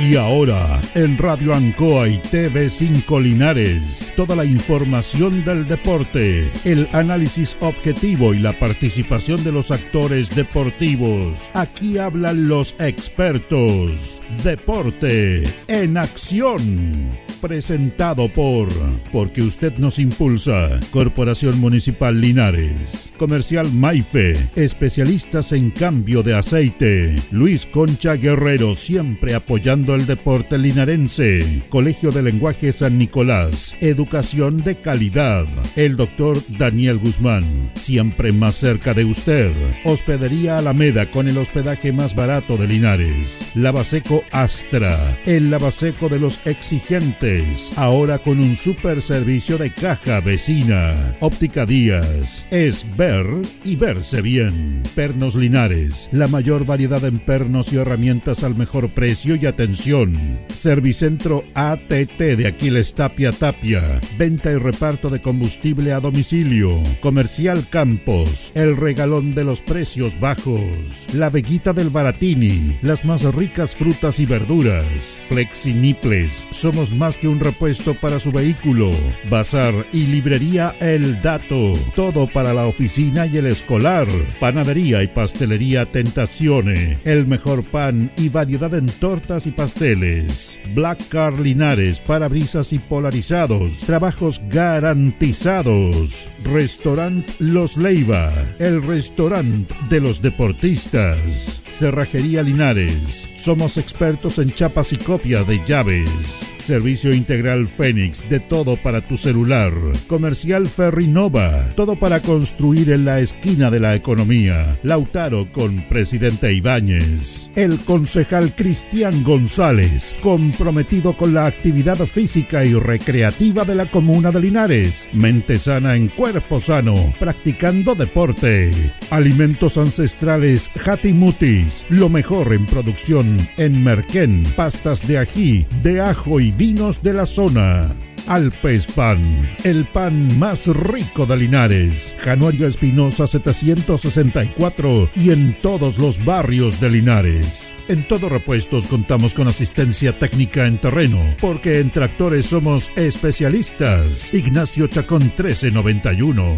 Y ahora, en Radio Ancoa y TV5 Linares, toda la información del deporte, el análisis objetivo y la participación de los actores deportivos. Aquí hablan los expertos. Deporte en acción presentado por Porque usted nos impulsa. Corporación Municipal Linares. Comercial Maife. Especialistas en cambio de aceite. Luis Concha Guerrero siempre apoyando el deporte linarense. Colegio de Lenguaje San Nicolás. Educación de calidad. El doctor Daniel Guzmán. Siempre más cerca de usted. Hospedería Alameda con el hospedaje más barato de Linares. Lavaseco Astra. El lavaseco de los exigentes ahora con un super servicio de caja vecina. Óptica Díaz, es ver y verse bien. Pernos Linares, la mayor variedad en pernos y herramientas al mejor precio y atención. Servicentro ATT de Aquiles Tapia Tapia, venta y reparto de combustible a domicilio. Comercial Campos, el regalón de los precios bajos. La Veguita del Baratini, las más ricas frutas y verduras. Flexi Niples, somos más que un repuesto para su vehículo. Bazar y librería El Dato. Todo para la oficina y el escolar. Panadería y pastelería Tentacione. El mejor pan y variedad en tortas y pasteles. Black Car Linares, parabrisas y polarizados. Trabajos garantizados. Restaurant Los Leiva. El restaurante de los deportistas. Cerrajería Linares. Somos expertos en chapas y copia de llaves. Servicio Integral Fénix, de todo para tu celular. Comercial Ferrinova, todo para construir en la esquina de la economía. Lautaro con Presidente Ibáñez. El concejal Cristian González, comprometido con la actividad física y recreativa de la comuna de Linares. Mente sana en cuerpo sano, practicando deporte. Alimentos ancestrales Hatimutis, lo mejor en producción en Merquén, pastas de ají, de ajo y vinos de la zona. Alpes Pan, el pan más rico de Linares. Januario Espinosa 764 y en todos los barrios de Linares. En Todo Repuestos contamos con asistencia técnica en terreno, porque en tractores somos especialistas. Ignacio Chacón 1391.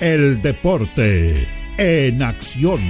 El deporte en acción.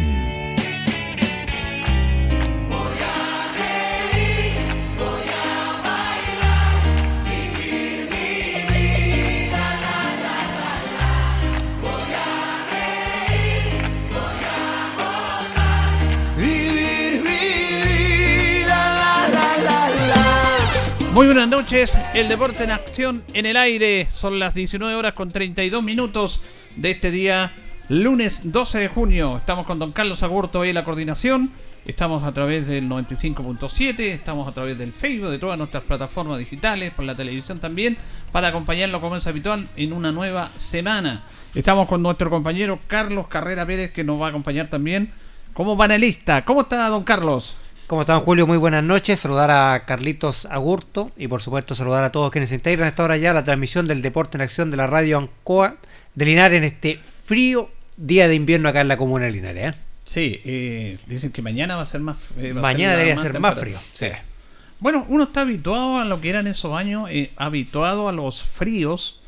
Buenas noches, el deporte en acción en el aire. Son las 19 horas con 32 minutos de este día, lunes 12 de junio. Estamos con don Carlos Agurto ahí en la coordinación. Estamos a través del 95.7, estamos a través del Facebook, de todas nuestras plataformas digitales, por la televisión también, para acompañarlo como es habitual en una nueva semana. Estamos con nuestro compañero Carlos Carrera Pérez, que nos va a acompañar también como panelista. ¿Cómo está, don Carlos? ¿Cómo están, Julio? Muy buenas noches. Saludar a Carlitos Agurto y, por supuesto, saludar a todos quienes se integran a esta hora ya la transmisión del Deporte en Acción de la Radio Ancoa de Linares en este frío día de invierno acá en la comuna de Linares. ¿eh? Sí, eh, dicen que mañana va a ser más eh, Mañana debería ser más frío. Sí. Bueno, uno está habituado a lo que eran esos años, habituado a los fríos,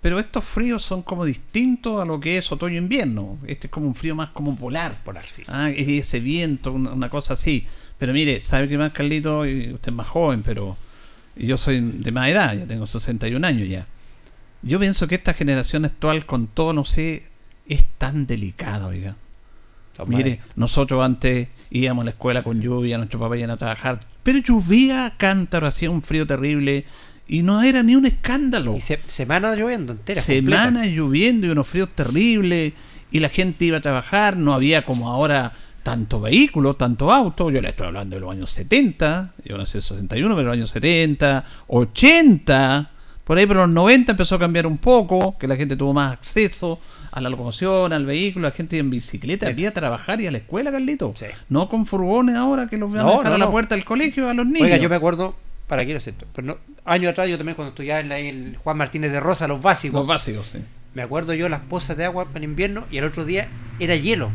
pero estos fríos son como distintos a lo que es otoño-invierno. Este es como un frío más como polar. Polar, sí. Ah, ese viento, una cosa así. Pero mire, sabe que más Carlito, usted es más joven, pero yo soy de más edad, ya tengo 61 años ya. Yo pienso que esta generación actual, con todo, no sé, es tan delicada, oiga. Mire, nosotros antes íbamos a la escuela con lluvia, nuestros papás iban a trabajar, pero llovía cántaro, hacía un frío terrible y no era ni un escándalo. Y semanas lloviendo enteras. Semanas lloviendo y unos fríos terribles y la gente iba a trabajar, no había como ahora tanto vehículo, tanto auto, yo le estoy hablando de los años 70, yo nací en 61, pero los años 70, 80, por ahí por los 90 empezó a cambiar un poco, que la gente tuvo más acceso a la locomoción, al vehículo, la gente en bicicleta sí. a trabajar y a la escuela, Carlito. No con furgones ahora que los van a dejar a la puerta del colegio a los niños. Oiga, yo me acuerdo, para quiero lo pero no, años atrás yo también cuando estudiaba en el Juan Martínez de Rosa, los básicos. Los básicos, sí. Me acuerdo yo las pozas de agua en invierno y el otro día era hielo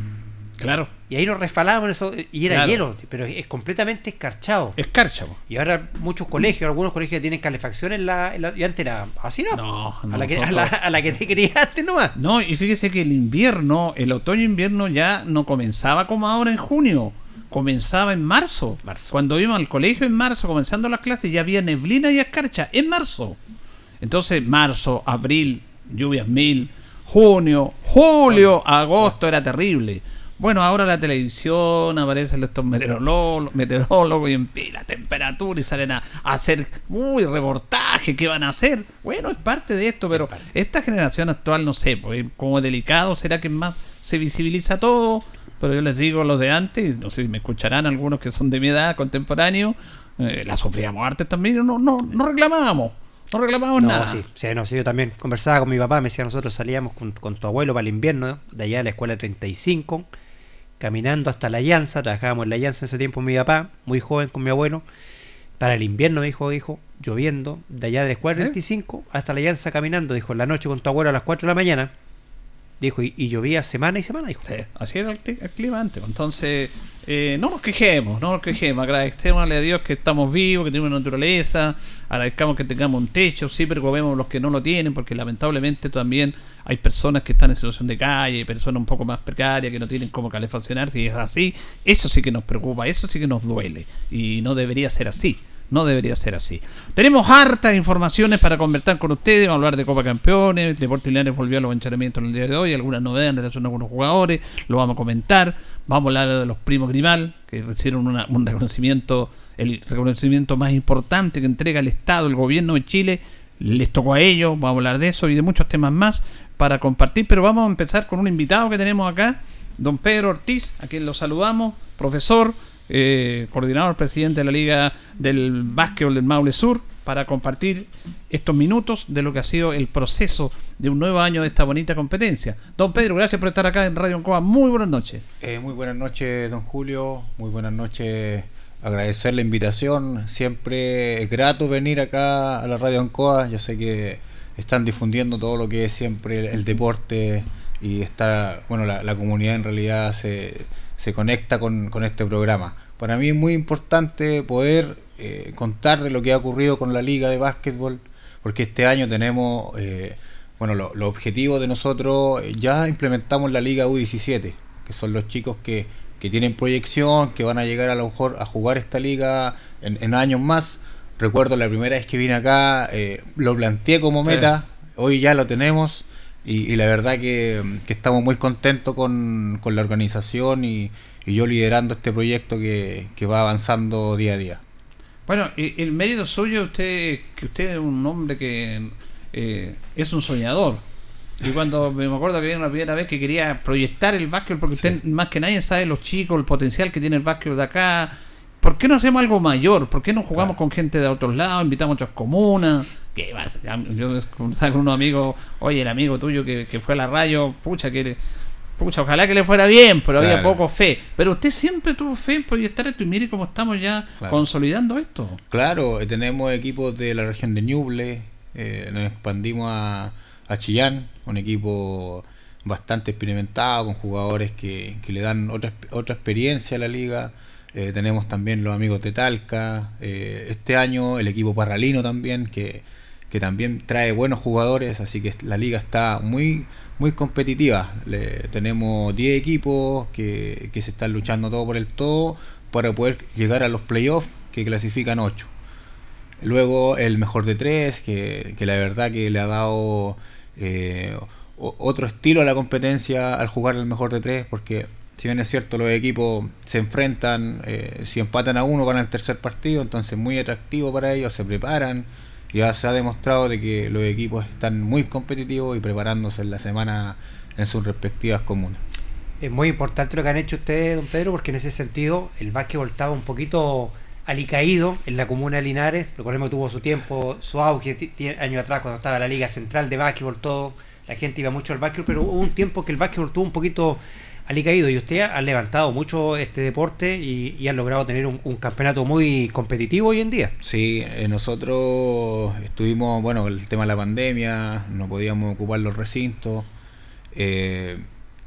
Claro. Y ahí nos resfalábamos eso, y era Claro. hielo, pero es completamente escarchado. Escarcha, po. Y ahora muchos colegios, algunos colegios tienen calefacción en la, en la- y antes era así, ¿no? No, a, no, la que, a, la, no. a la que te querías antes nomás. No, y fíjese que el invierno, el otoño-invierno ya no comenzaba como ahora en junio, comenzaba en marzo. Marzo. Cuando íbamos al colegio en marzo, comenzando las clases, ya había neblina y escarcha en marzo. Entonces, marzo, abril, lluvias mil, junio, julio, agosto era terrible. Bueno, ahora la televisión aparecen estos meteorólogos, meteorólogos y en la temperatura y salen a, a hacer, uy, reportaje, ¿qué van a hacer? Bueno, es parte de esto, pero esta generación actual, no sé, pues como delicado, será que más se visibiliza todo, pero yo les digo los de antes, no sé si me escucharán algunos que son de mi edad, contemporáneo, eh, la sufríamos antes también, no, no, no reclamábamos, no reclamábamos No, nada. sí, sí, no, sí, yo también conversaba con mi papá, me decía, nosotros salíamos con, con tu abuelo para el invierno, de allá de la escuela 35, caminando hasta la Llanza, trabajábamos en la Llanza en ese tiempo mi papá, muy joven con mi abuelo, para el invierno, me dijo, dijo, lloviendo, de allá de la escuela ¿Eh? 35 hasta la Llanza caminando, dijo, en la noche con tu abuelo a las 4 de la mañana, dijo, y, llovía semana y semana, dijo. Sí, así era el, cli- el clima antes. Entonces, eh, no nos quejemos, no nos quejemos. Agradecémosle a Dios que estamos vivos, que tenemos naturaleza. Agradezcamos que tengamos un techo. Sí, preocupemos los que no lo tienen, porque lamentablemente también hay personas que están en situación de calle, personas un poco más precarias que no tienen cómo calefaccionarse. Y es así. Eso sí que nos preocupa, eso sí que nos duele. Y no debería ser así. No debería ser así. Tenemos hartas informaciones para conversar con ustedes. Vamos a hablar de Copa Campeones. Deportes Linares volvió a los entrenamientos en el día de hoy. Algunas novedades en relación a algunos jugadores. Lo vamos a comentar. Vamos a hablar de los primos Grimal, que recibieron un reconocimiento, el reconocimiento más importante que entrega el Estado, el gobierno de Chile. Les tocó a ellos. Vamos a hablar de eso y de muchos temas más para compartir. Pero vamos a empezar con un invitado que tenemos acá, don Pedro Ortiz, a quien lo saludamos, profesor eh, coordinador presidente de la Liga del Básquetbol del Maule Sur, para compartir estos minutos de lo que ha sido el proceso de un nuevo año de esta bonita competencia. Don Pedro, gracias por estar acá en Radio Ancoa. Muy buenas noches. Eh, muy buenas noches, don Julio. Muy buenas noches. Agradecer la invitación. Siempre es grato venir acá a la Radio Ancoa. Ya sé que están difundiendo todo lo que es siempre el, deporte y está, bueno, la, la comunidad en realidad se, se conecta con, con este programa. Para mí es muy importante poder eh, contar de lo que ha ocurrido con la liga de básquetbol, porque este año tenemos, eh, bueno, lo- los objetivos de nosotros, eh, ya implementamos la liga U17, que son los chicos que, que tienen proyección, que van a llegar a lo mejor a jugar esta liga en, en años más. Recuerdo la primera vez que vine acá, eh, lo planteé como Sí. meta, hoy ya lo tenemos y, y la verdad que, que estamos muy contentos con, con la organización y, y yo liderando este proyecto que, que va avanzando día a día. Bueno, y el mérito suyo, usted, que usted es un hombre que eh, es un soñador. Y cuando me acuerdo que vino la primera vez que quería proyectar el básquetbol, porque Sí. usted más que nadie sabe los chicos, el potencial que tiene el básquetbol de acá. ¿Por qué no hacemos algo mayor? ¿Por qué no jugamos Claro. con gente de otros lados? Invitamos a otras comunas. ¿Qué va a ser? Yo conversaba con unos amigos, oye, el amigo tuyo que, que fue a la radio, pucha, que pucha, ojalá que le fuera bien, pero había poco fe. Pero usted siempre tuvo fe en proyectar esto y mire cómo estamos ya Claro. consolidando esto. Claro, eh, tenemos equipos de la región de Ñuble, eh, nos expandimos a, a Chillán, un equipo bastante experimentado, con jugadores que, que le dan otra, otra experiencia a la liga. Eh, tenemos también los amigos de Talca. eh, este año el equipo Parralino también, que, que también trae buenos jugadores, así que la liga está muy muy competitiva. Le- tenemos 10 equipos que, que se están luchando todo por el todo para poder llegar a los playoffs que clasifican 8. Luego el mejor de 3, que, que la verdad que le ha dado eh, otro estilo a la competencia al jugar el mejor de 3, porque si bien es cierto los equipos se enfrentan, eh, si empatan a uno van al tercer partido, entonces muy atractivo para ellos, se preparan. Ya se ha demostrado de que los equipos están muy competitivos y preparándose en la semana en sus respectivas comunas. Es muy importante lo que han hecho ustedes, don Pedro, porque en ese sentido el básquetbol estaba un poquito alicaído en la comuna de Linares. Recordemos que tuvo su tiempo, su auge años atrás cuando estaba la Liga Central de Básquetbol, todo. La gente iba mucho al básquetbol, pero hubo un tiempo que el básquetbol tuvo un poquito alicaído y usted ha levantado mucho este deporte y, y han logrado tener un, campeonato muy competitivo hoy en día. Sí, eh, nosotros estuvimos, bueno, el tema de la pandemia, no podíamos ocupar los recintos. eh,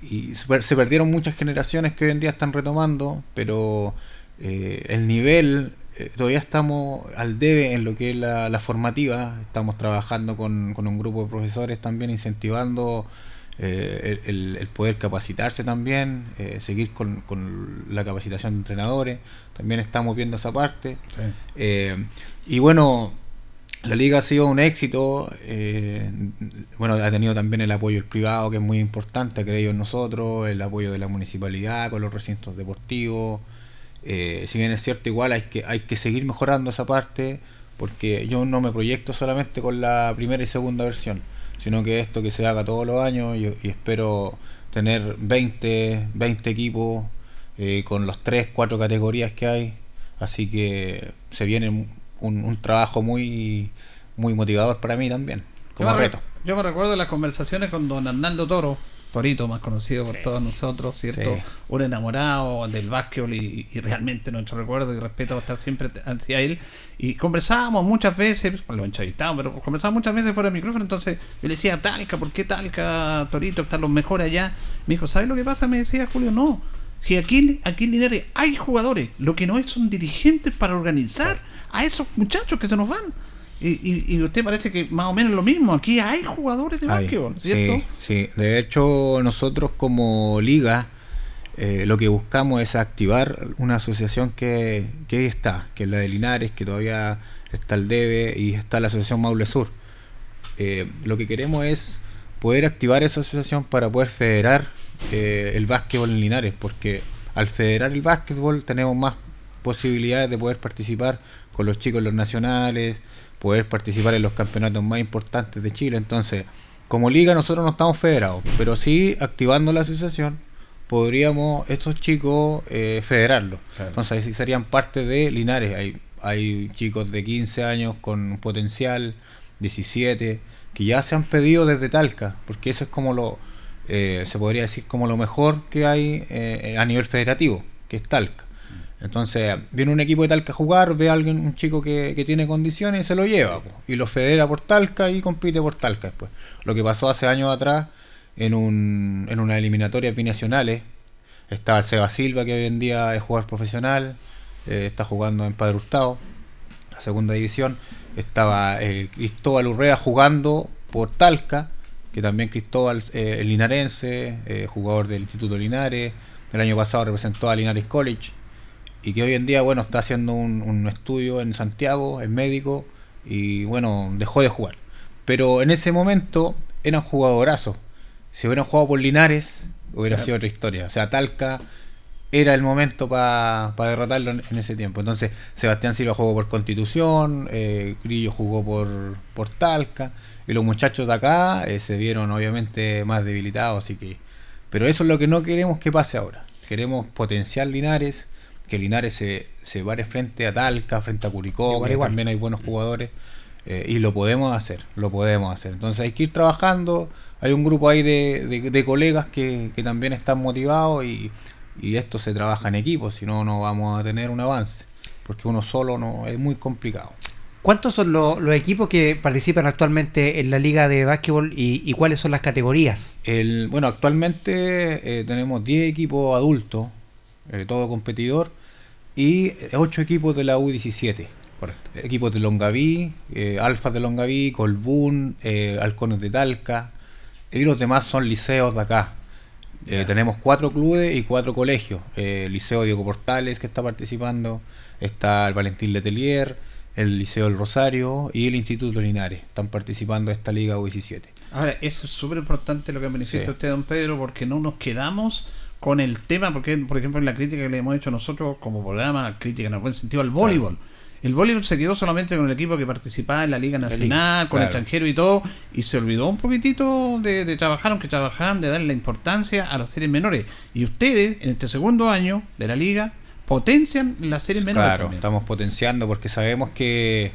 y se, perdieron muchas generaciones que hoy en día están retomando, pero eh, el nivel todavía estamos al debe en lo que es la, formativa. Estamos trabajando con, un grupo de profesores también incentivando eh, el, poder capacitarse también, seguir con, la capacitación de entrenadores. También estamos viendo esa parte. y bueno, la liga ha sido un éxito. Eh, bueno, ha tenido también el apoyo del privado, que es muy importante, creo en nosotros, el apoyo de la municipalidad con los recintos deportivos. Eh, si bien es cierto, igual hay que, hay que seguir mejorando esa parte, porque yo no me proyecto solamente con la primera y segunda versión, sino que esto que se haga todos los años y, espero tener 20, 20 equipos eh, con los 3, 4 categorías que hay. Así que se viene un, trabajo muy, muy motivador para mí también, como yo reto. yo me recuerdo las conversaciones con don Arnaldo Toro, Torito, más conocido por todos nosotros, ¿cierto? Un enamorado del básquetbol y, realmente nuestro recuerdo y respeto va a estar siempre hacia él. Y conversábamos muchas veces, lo entrevistamos, pero conversábamos muchas veces fuera del micrófono. Entonces yo le decía, Talca, ¿por qué Talca, Torito, están los mejores allá? Me dijo, ¿sabes lo que pasa? Me decía Julio, no. Si aquí, aquí en Linares hay jugadores, lo que no es son dirigentes para organizar a esos muchachos que se nos van. Y, y, usted parece que más o menos lo mismo. Aquí hay jugadores de básquetbol, ¿cierto? Sí, de hecho, nosotros como liga eh, lo que buscamos es activar una asociación que, que ahí está, que es la de Linares, que todavía está el DEBE y está la asociación Maule Sur. Eh, lo que queremos es poder activar esa asociación para poder federar eh, el básquetbol en Linares, porque al federar el básquetbol tenemos más posibilidades de poder participar con los chicos los nacionales, poder participar en los campeonatos más importantes de Chile. Entonces, como liga nosotros no estamos federados, pero sí activando la asociación podríamos estos chicos eh, federarlos. Entonces, sí serían parte de Linares. Hay, hay chicos de 15 años con potencial, 17, que ya se han pedido desde Talca, porque eso es como lo, eh, se podría decir como lo mejor que hay eh, a nivel federativo, que es Talca. Entonces, viene un equipo de Talca a jugar, ve a alguien, un chico que, tiene condiciones y se lo lleva, y lo federa por Talca y compite por Talca después. Lo que pasó hace años atrás en, un, en una eliminatoria binacionales, estaba Seba Silva, que hoy en día es jugador profesional, eh, está jugando en Padre Hurtado, la segunda división. Estaba eh, Cristóbal Urrea jugando por Talca, que también Cristóbal, eh, el linarense, jugador del Instituto Linares, el año pasado representó a Linares College y que hoy en día, bueno, está haciendo un, estudio en Santiago, es médico, y bueno, dejó de jugar. Pero en ese momento eran jugadorazos. Si hubieran jugado por Linares, hubiera sido otra historia. O sea, Talca era el momento para derrotarlo en, ese tiempo. Entonces, Sebastián Silva jugó por Constitución, eh, Grillo jugó por, por Talca, y los muchachos de acá eh, se vieron obviamente más debilitados. Así que, pero eso es lo que no queremos que pase ahora. Queremos potenciar Linares que Linares se, se pare frente a Talca, frente a Curicó, que también hay buenos jugadores, eh, y lo podemos hacer, lo podemos hacer. Entonces hay que ir trabajando, hay un grupo ahí de, de, colegas que, que, también están motivados y, y, esto se trabaja en equipo, si no, no vamos a tener un avance, porque uno solo no es muy complicado. ¿Cuántos son los equipos que participan actualmente en la liga de básquetbol y, cuáles son las categorías? El, bueno, actualmente eh, tenemos 10 equipos adultos, eh, todo competidor, y ocho equipos de la U17. Equipos de Longaví, eh, Alfa de Longaví, Colbún, eh, Halcones de Talca, y los demás son liceos de acá. Eh, tenemos cuatro clubes y cuatro colegios. el Liceo Diego Portales que está participando, está el Valentín Letelier, el Liceo del Rosario y el Instituto Linares. Están participando de esta Liga U17. Ahora, eso es súper importante lo que manifiesta usted, don Pedro, porque no nos quedamos con el tema, porque por ejemplo en la crítica que le hemos hecho nosotros como programa, crítica en el buen sentido al voleibol. El voleibol se quedó solamente con el equipo que participaba en la Liga Nacional, con extranjero y todo, y se olvidó un poquitito de, trabajar, aunque trabajaban, de darle la importancia a las series menores. Y ustedes, en este segundo año de la Liga, potencian las series menores. Claro, estamos potenciando porque sabemos que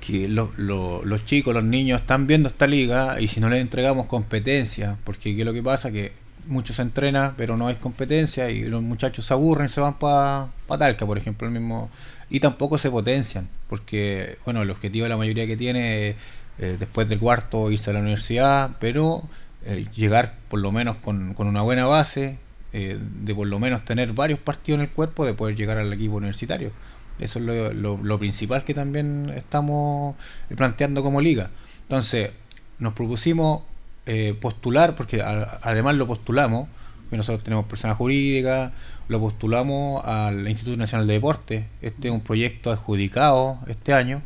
que los chicos, los niños están viendo esta liga y si no les entregamos competencia, porque ¿qué es lo que pasa? Que mucho se entrena, pero no hay competencia y los muchachos se aburren, se van para pa Talca, por ejemplo, el mismo y tampoco se potencian, porque bueno, el objetivo de la mayoría que tiene eh, después del cuarto irse a la universidad, pero eh, llegar por lo menos con, con una buena base, eh, de por lo menos tener varios partidos en el cuerpo, de poder llegar al equipo universitario. Eso es lo, lo- lo principal que también estamos planteando como liga. Entonces, nos propusimos eh, postular, porque a, además lo postulamos, que nosotros tenemos personas jurídicas, lo postulamos al Instituto Nacional de Deporte. Este es un proyecto adjudicado este año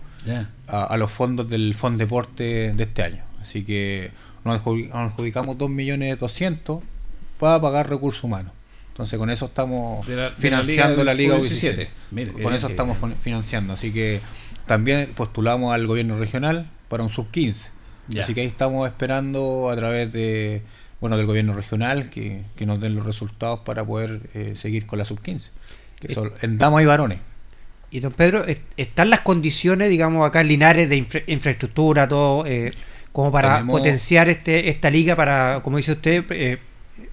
a, los fondos del Fondo Deporte de este año. Así que nos adjudicamos 2 millones 200 para pagar recursos humanos. Entonces con eso estamos financiando la Liga, Liga Con eso estamos financiando. Así que también postulamos al gobierno regional para un sub-15. Así que ahí estamos esperando a través de bueno del gobierno regional que, que nos den los resultados para poder eh, seguir con la sub-15. Que eh, son, en damas y varones. Y don Pedro, ¿están las condiciones, digamos, acá en Linares de infraestructura, todo, eh, como para potenciar este esta liga, para, como dice usted,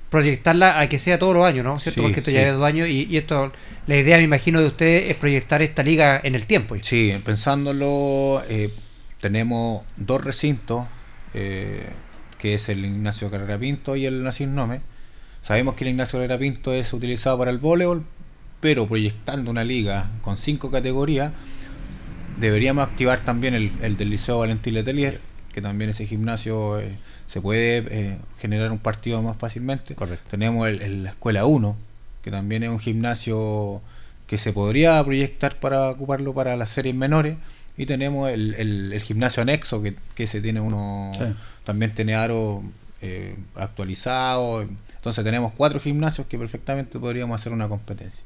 proyectarla a que sea todos los años, ¿no? ¿Cierto? Porque esto sí. ya es dos años y, esto, la idea, me imagino, de ustedes es proyectar esta liga en el tiempo. Sí, pensándolo, tenemos dos recintos, eh, que es el Ignacio Carrera Pinto y el Nacir Nome. Sabemos que el Ignacio Carrera Pinto es utilizado para el voleibol, pero proyectando una liga con cinco categorías, deberíamos activar también el, el del Liceo Valentín Letelier, que también ese gimnasio eh, se puede eh, generar un partido más fácilmente. Correcto. Tenemos el, el- la Escuela 1, que también es un gimnasio que se podría proyectar para ocuparlo para las series menores. Y tenemos el, el- el gimnasio anexo, que, que ese tiene uno, Sí. también tiene aro eh, actualizado. Entonces tenemos cuatro gimnasios que perfectamente podríamos hacer una competencia.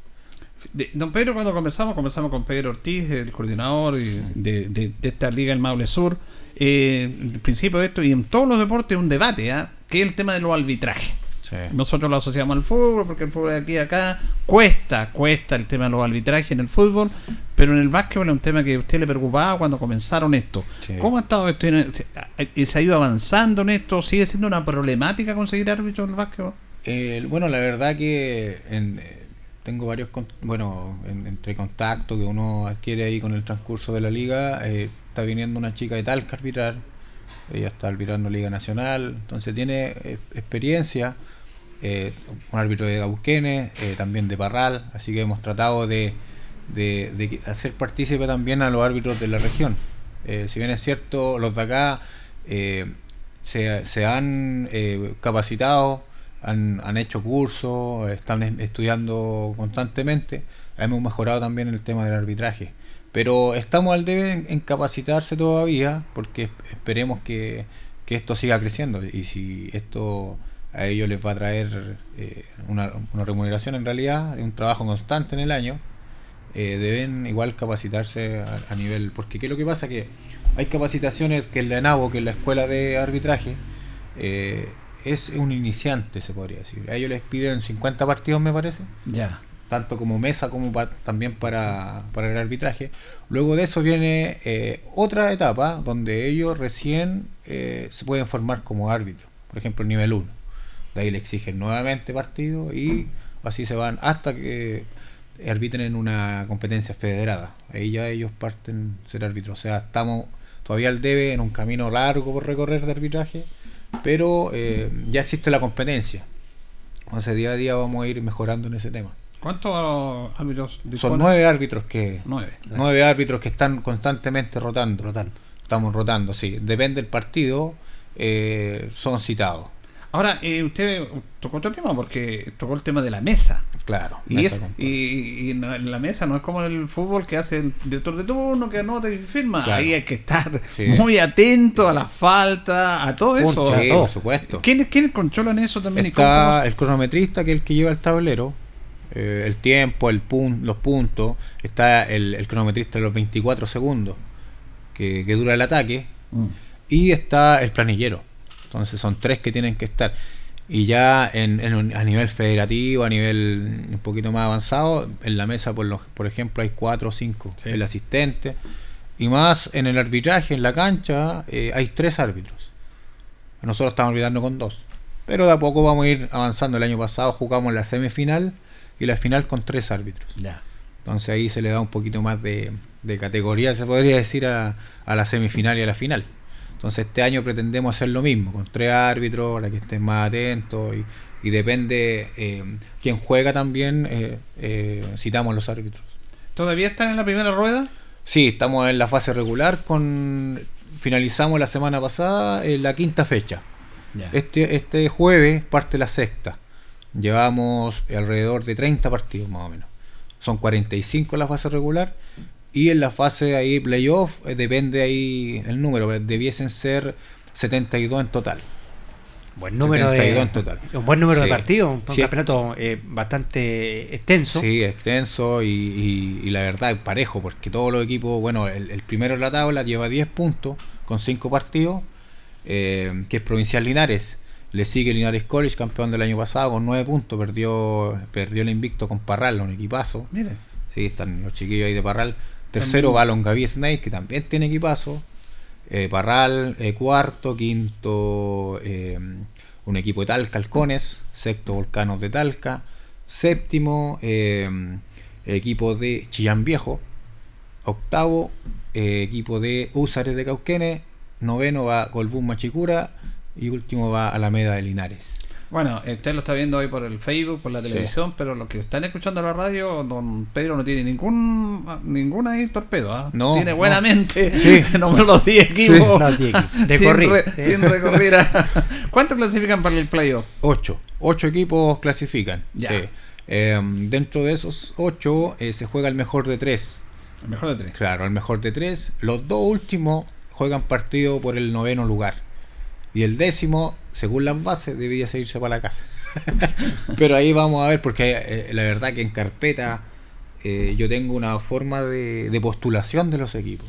De- don Pedro, cuando comenzamos, comenzamos con Pedro Ortiz, el coordinador y de, de- de esta liga del Maule Sur. Eh, el principio de esto, y en todos los deportes, un debate, ¿ah? que es el tema de los arbitrajes. Sí. Nosotros lo asociamos al fútbol, porque el fútbol de aquí y acá cuesta, cuesta el tema de los arbitrajes en el fútbol, pero en el básquetbol es un tema que a usted le preocupaba cuando comenzaron esto. Sí. ¿Cómo ha estado esto? ¿Se- ¿Se ha ido avanzando en esto? ¿Sigue siendo una problemática conseguir árbitros en el básquetbol? Eh, bueno, la verdad que en- eh, tengo varios, con- bueno, en- entre contactos que uno adquiere ahí con el transcurso de la liga, eh, está viniendo una chica de Talca a arbitrar, ella está arbitrando Liga Nacional, entonces tiene eh, experiencia, eh, un árbitro de Gauquenes, eh, también de Parral, así que hemos tratado de, hacer partícipe también a los árbitros de la región. Eh, si bien es cierto, los de acá eh, se, han capacitado, han, hecho cursos, están es- estudiando constantemente, hemos mejorado también el tema del arbitraje. Pero estamos al debe en, capacitarse todavía, porque esp- esperemos que esto siga creciendo. Y si esto a ellos les va a traer eh, una, una remuneración en realidad, un trabajo constante en el año, eh, deben igual capacitarse a, a nivel. Porque ¿qué es lo que pasa? Que hay capacitaciones que en la ENAVO, que es la escuela de arbitraje, eh, es un iniciante, se podría decir. A ellos les piden 50 partidos, me parece Ya. tanto como mesa como pa- también para, para el arbitraje. Luego de eso viene otra etapa donde ellos recién se pueden formar como árbitros, por ejemplo el nivel 1. De ahí le exigen nuevamente partido y así se van hasta que arbitren en una competencia federada. Ahí ya ellos parten a ser árbitros. O sea, estamos todavía al debe en un camino largo por recorrer de arbitraje, pero eh, ya existe la competencia. Entonces día a día vamos a ir mejorando en ese tema. ¿Cuántos árbitros Son nueve árbitros que Nueve. nueve árbitros que están constantemente rotando. Rotando. Estamos rotando, sí. Depende del partido, eh, son citados. Ahora, eh, usted tocó otro tema porque tocó el tema de la mesa. Claro. Y, mesa es, y, y no- en la mesa no es como en el fútbol que hace el director de turno, que anota y firma. Claro. Ahí hay que estar Sí. muy atento a la falta, a todo eso. Sí, a todo. por supuesto. ¿Quiénes, ¿Quiénes controlan eso también? ¿Y cómo- Está el cronometrista, que es el que lleva el tablero, eh, el tiempo, el pun- los puntos. Está el, el cronometrista de los 24 segundos, que, que dura el ataque. Mm. Y está el planillero. Entonces son tres que tienen que estar. Y ya en, en un- a nivel federativo, a nivel un poquito más avanzado, en la mesa, por, los, por ejemplo, hay cuatro o cinco. Sí. El asistente. Y más en el arbitraje, en la cancha, eh, hay tres árbitros. Nosotros estamos arbitrando con dos. Pero de a poco vamos a ir avanzando. El año pasado jugamos la semifinal y la final con tres árbitros. Ya. Entonces ahí se le da un poquito más de, de categoría, se podría decir, a, a la semifinal y a la final. Entonces este año pretendemos hacer lo mismo, con tres árbitros, para que estén más atentos y, y depende eh, quién juega también, eh, eh, citamos los árbitros. ¿Todavía están en la primera rueda? Sí, estamos en la fase regular, con finalizamos la semana pasada en la quinta fecha. Este, este jueves parte la sexta. Llevamos alrededor de 30 partidos más o menos. Son 45 en la fase regular y en la fase ahí playoff eh, depende ahí el número, debiesen ser 72 en total. Buen número 72 de, en total. un buen número de partidos, un Sí. campeonato eh, bastante extenso. Sí, extenso y, y- y la verdad es parejo, porque todos los equipos, bueno, el, el primero en la tabla lleva 10 puntos con 5 partidos, eh, que es Provincial Linares. Le sigue Linares College, campeón del año pasado, con 9 puntos. Perdió perdió el invicto con Parral, un equipazo. Mire. Sí, están los chiquillos ahí de Parral. Tercero va Longaví Snake, que también tiene equipazo. Eh, Parral, eh, cuarto, quinto, eh, un equipo de Talca, Halcones. Sexto, Volcanos de Talca. Séptimo, eh, equipo de Chillán Viejo. Octavo, equipo de Húsares de Cauquenes. Noveno va Colbún Machicura. Y último va Alameda de Linares. Bueno, usted lo está viendo hoy por el Facebook, por la Sí. televisión, pero los que están escuchando la radio, don Pedro no tiene ningún ninguna ahí torpedo, ¿ah? No, tiene no. buenamente Sí. nombró los 10 equipos No, 10 equipos. De sin, corrido, re- sí. sin recurrir a... ¿Cuántos clasifican para el playoff? Ocho. Ocho equipos clasifican. Ya. Sí. Eh, dentro de esos ocho eh, se juega el mejor de tres. El mejor de tres. Claro, el mejor de tres. Los dos últimos juegan partido por el noveno lugar. Y el décimo, según las bases, debía seguirse para la casa. Pero ahí vamos a ver, porque eh, la verdad que en carpeta eh, yo tengo una forma de, de postulación de los equipos.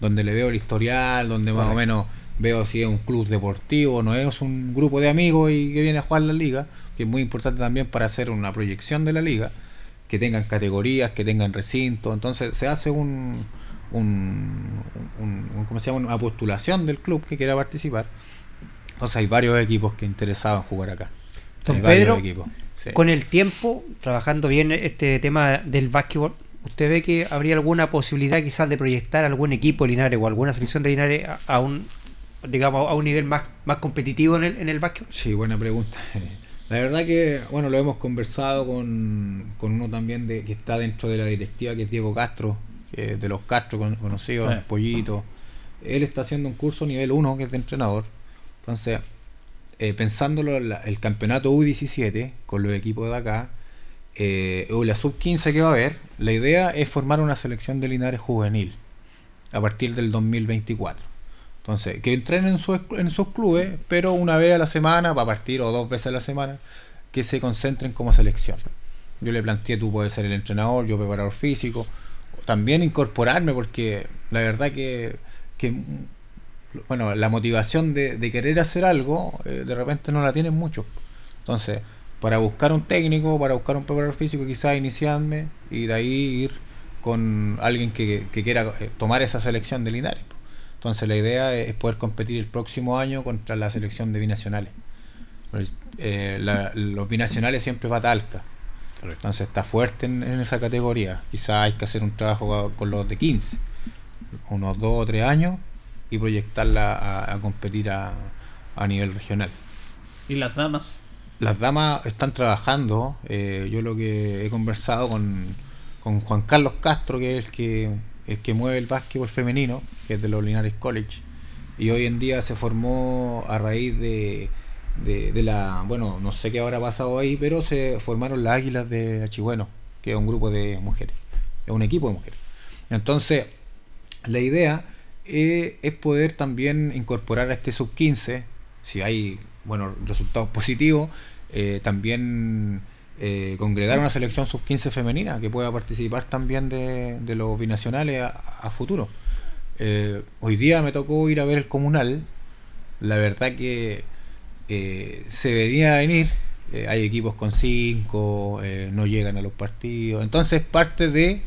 Donde le veo el historial, donde más o menos veo si es un club deportivo, no es un grupo de amigos y que viene a jugar la liga, que es muy importante también para hacer una proyección de la liga, que tengan categorías, que tengan recinto, entonces se hace un, un, un- un- ¿cómo se llama? una postulación del club que quiera participar. Entonces hay varios equipos que interesaban jugar acá. Don Hay Pedro, equipos, sí. Con el tiempo, trabajando bien este tema del básquetbol, ¿usted ve que habría alguna posibilidad quizás de proyectar algún equipo de Linares o alguna selección de Linares a, a un digamos a un nivel más, más competitivo en el, en el básquetbol? Sí, buena pregunta. La verdad que, bueno, lo hemos conversado con, con uno también de, que está dentro de la directiva, que es Diego Castro, que es de los Castro con- conocidos, Sí. Pollito. Él está haciendo un curso nivel 1, que es de entrenador. Entonces, eh, pensándolo, la- el campeonato U17, con los equipos de acá, eh, o la sub-15 que va a haber, la idea es formar una selección de Linares juvenil a partir del 2024. Entonces, que entrenen en, sus clubes, pero una vez a la semana, para partir, o dos veces a la semana, que se concentren como selección. Yo le planteé, tú puedes ser el entrenador, yo preparador físico, también incorporarme, porque la verdad que, que, bueno, la motivación de, de querer hacer algo, eh, de repente no la tienen mucho. Entonces, para buscar un técnico, para buscar un preparador físico, quizás iniciarme y de ahí ir con alguien que, que quiera eh, tomar esa selección de Linares. Entonces la idea es poder competir el próximo año contra la selección de binacionales. Pues, eh, la- los binacionales siempre va Talca. Entonces está fuerte en, en esa categoría. Quizás hay que hacer un trabajo con los de 15, unos 2 o 3 años, y proyectarla a, a competir a, a nivel regional. ¿Y las damas? Las damas están trabajando. eh, yo lo que he conversado con, con Juan Carlos Castro, que es el que, el que mueve el básquetbol femenino, que es de los Linares College. Y hoy en día se formó a raíz de, de, de la. Bueno, no sé qué habrá pasado ahí, pero se formaron las Águilas de Achigüeno, que es un grupo de mujeres. Es un equipo de mujeres. Entonces, la idea eh, es poder también incorporar a este sub-15, si hay bueno, resultados positivos, eh, también eh, congregar una selección sub-15 femenina que pueda participar también de, de los binacionales a, a futuro. Hoy día me tocó ir a ver el comunal, la verdad que se venía a venir, hay equipos con 5, no llegan a los partidos, entonces parte de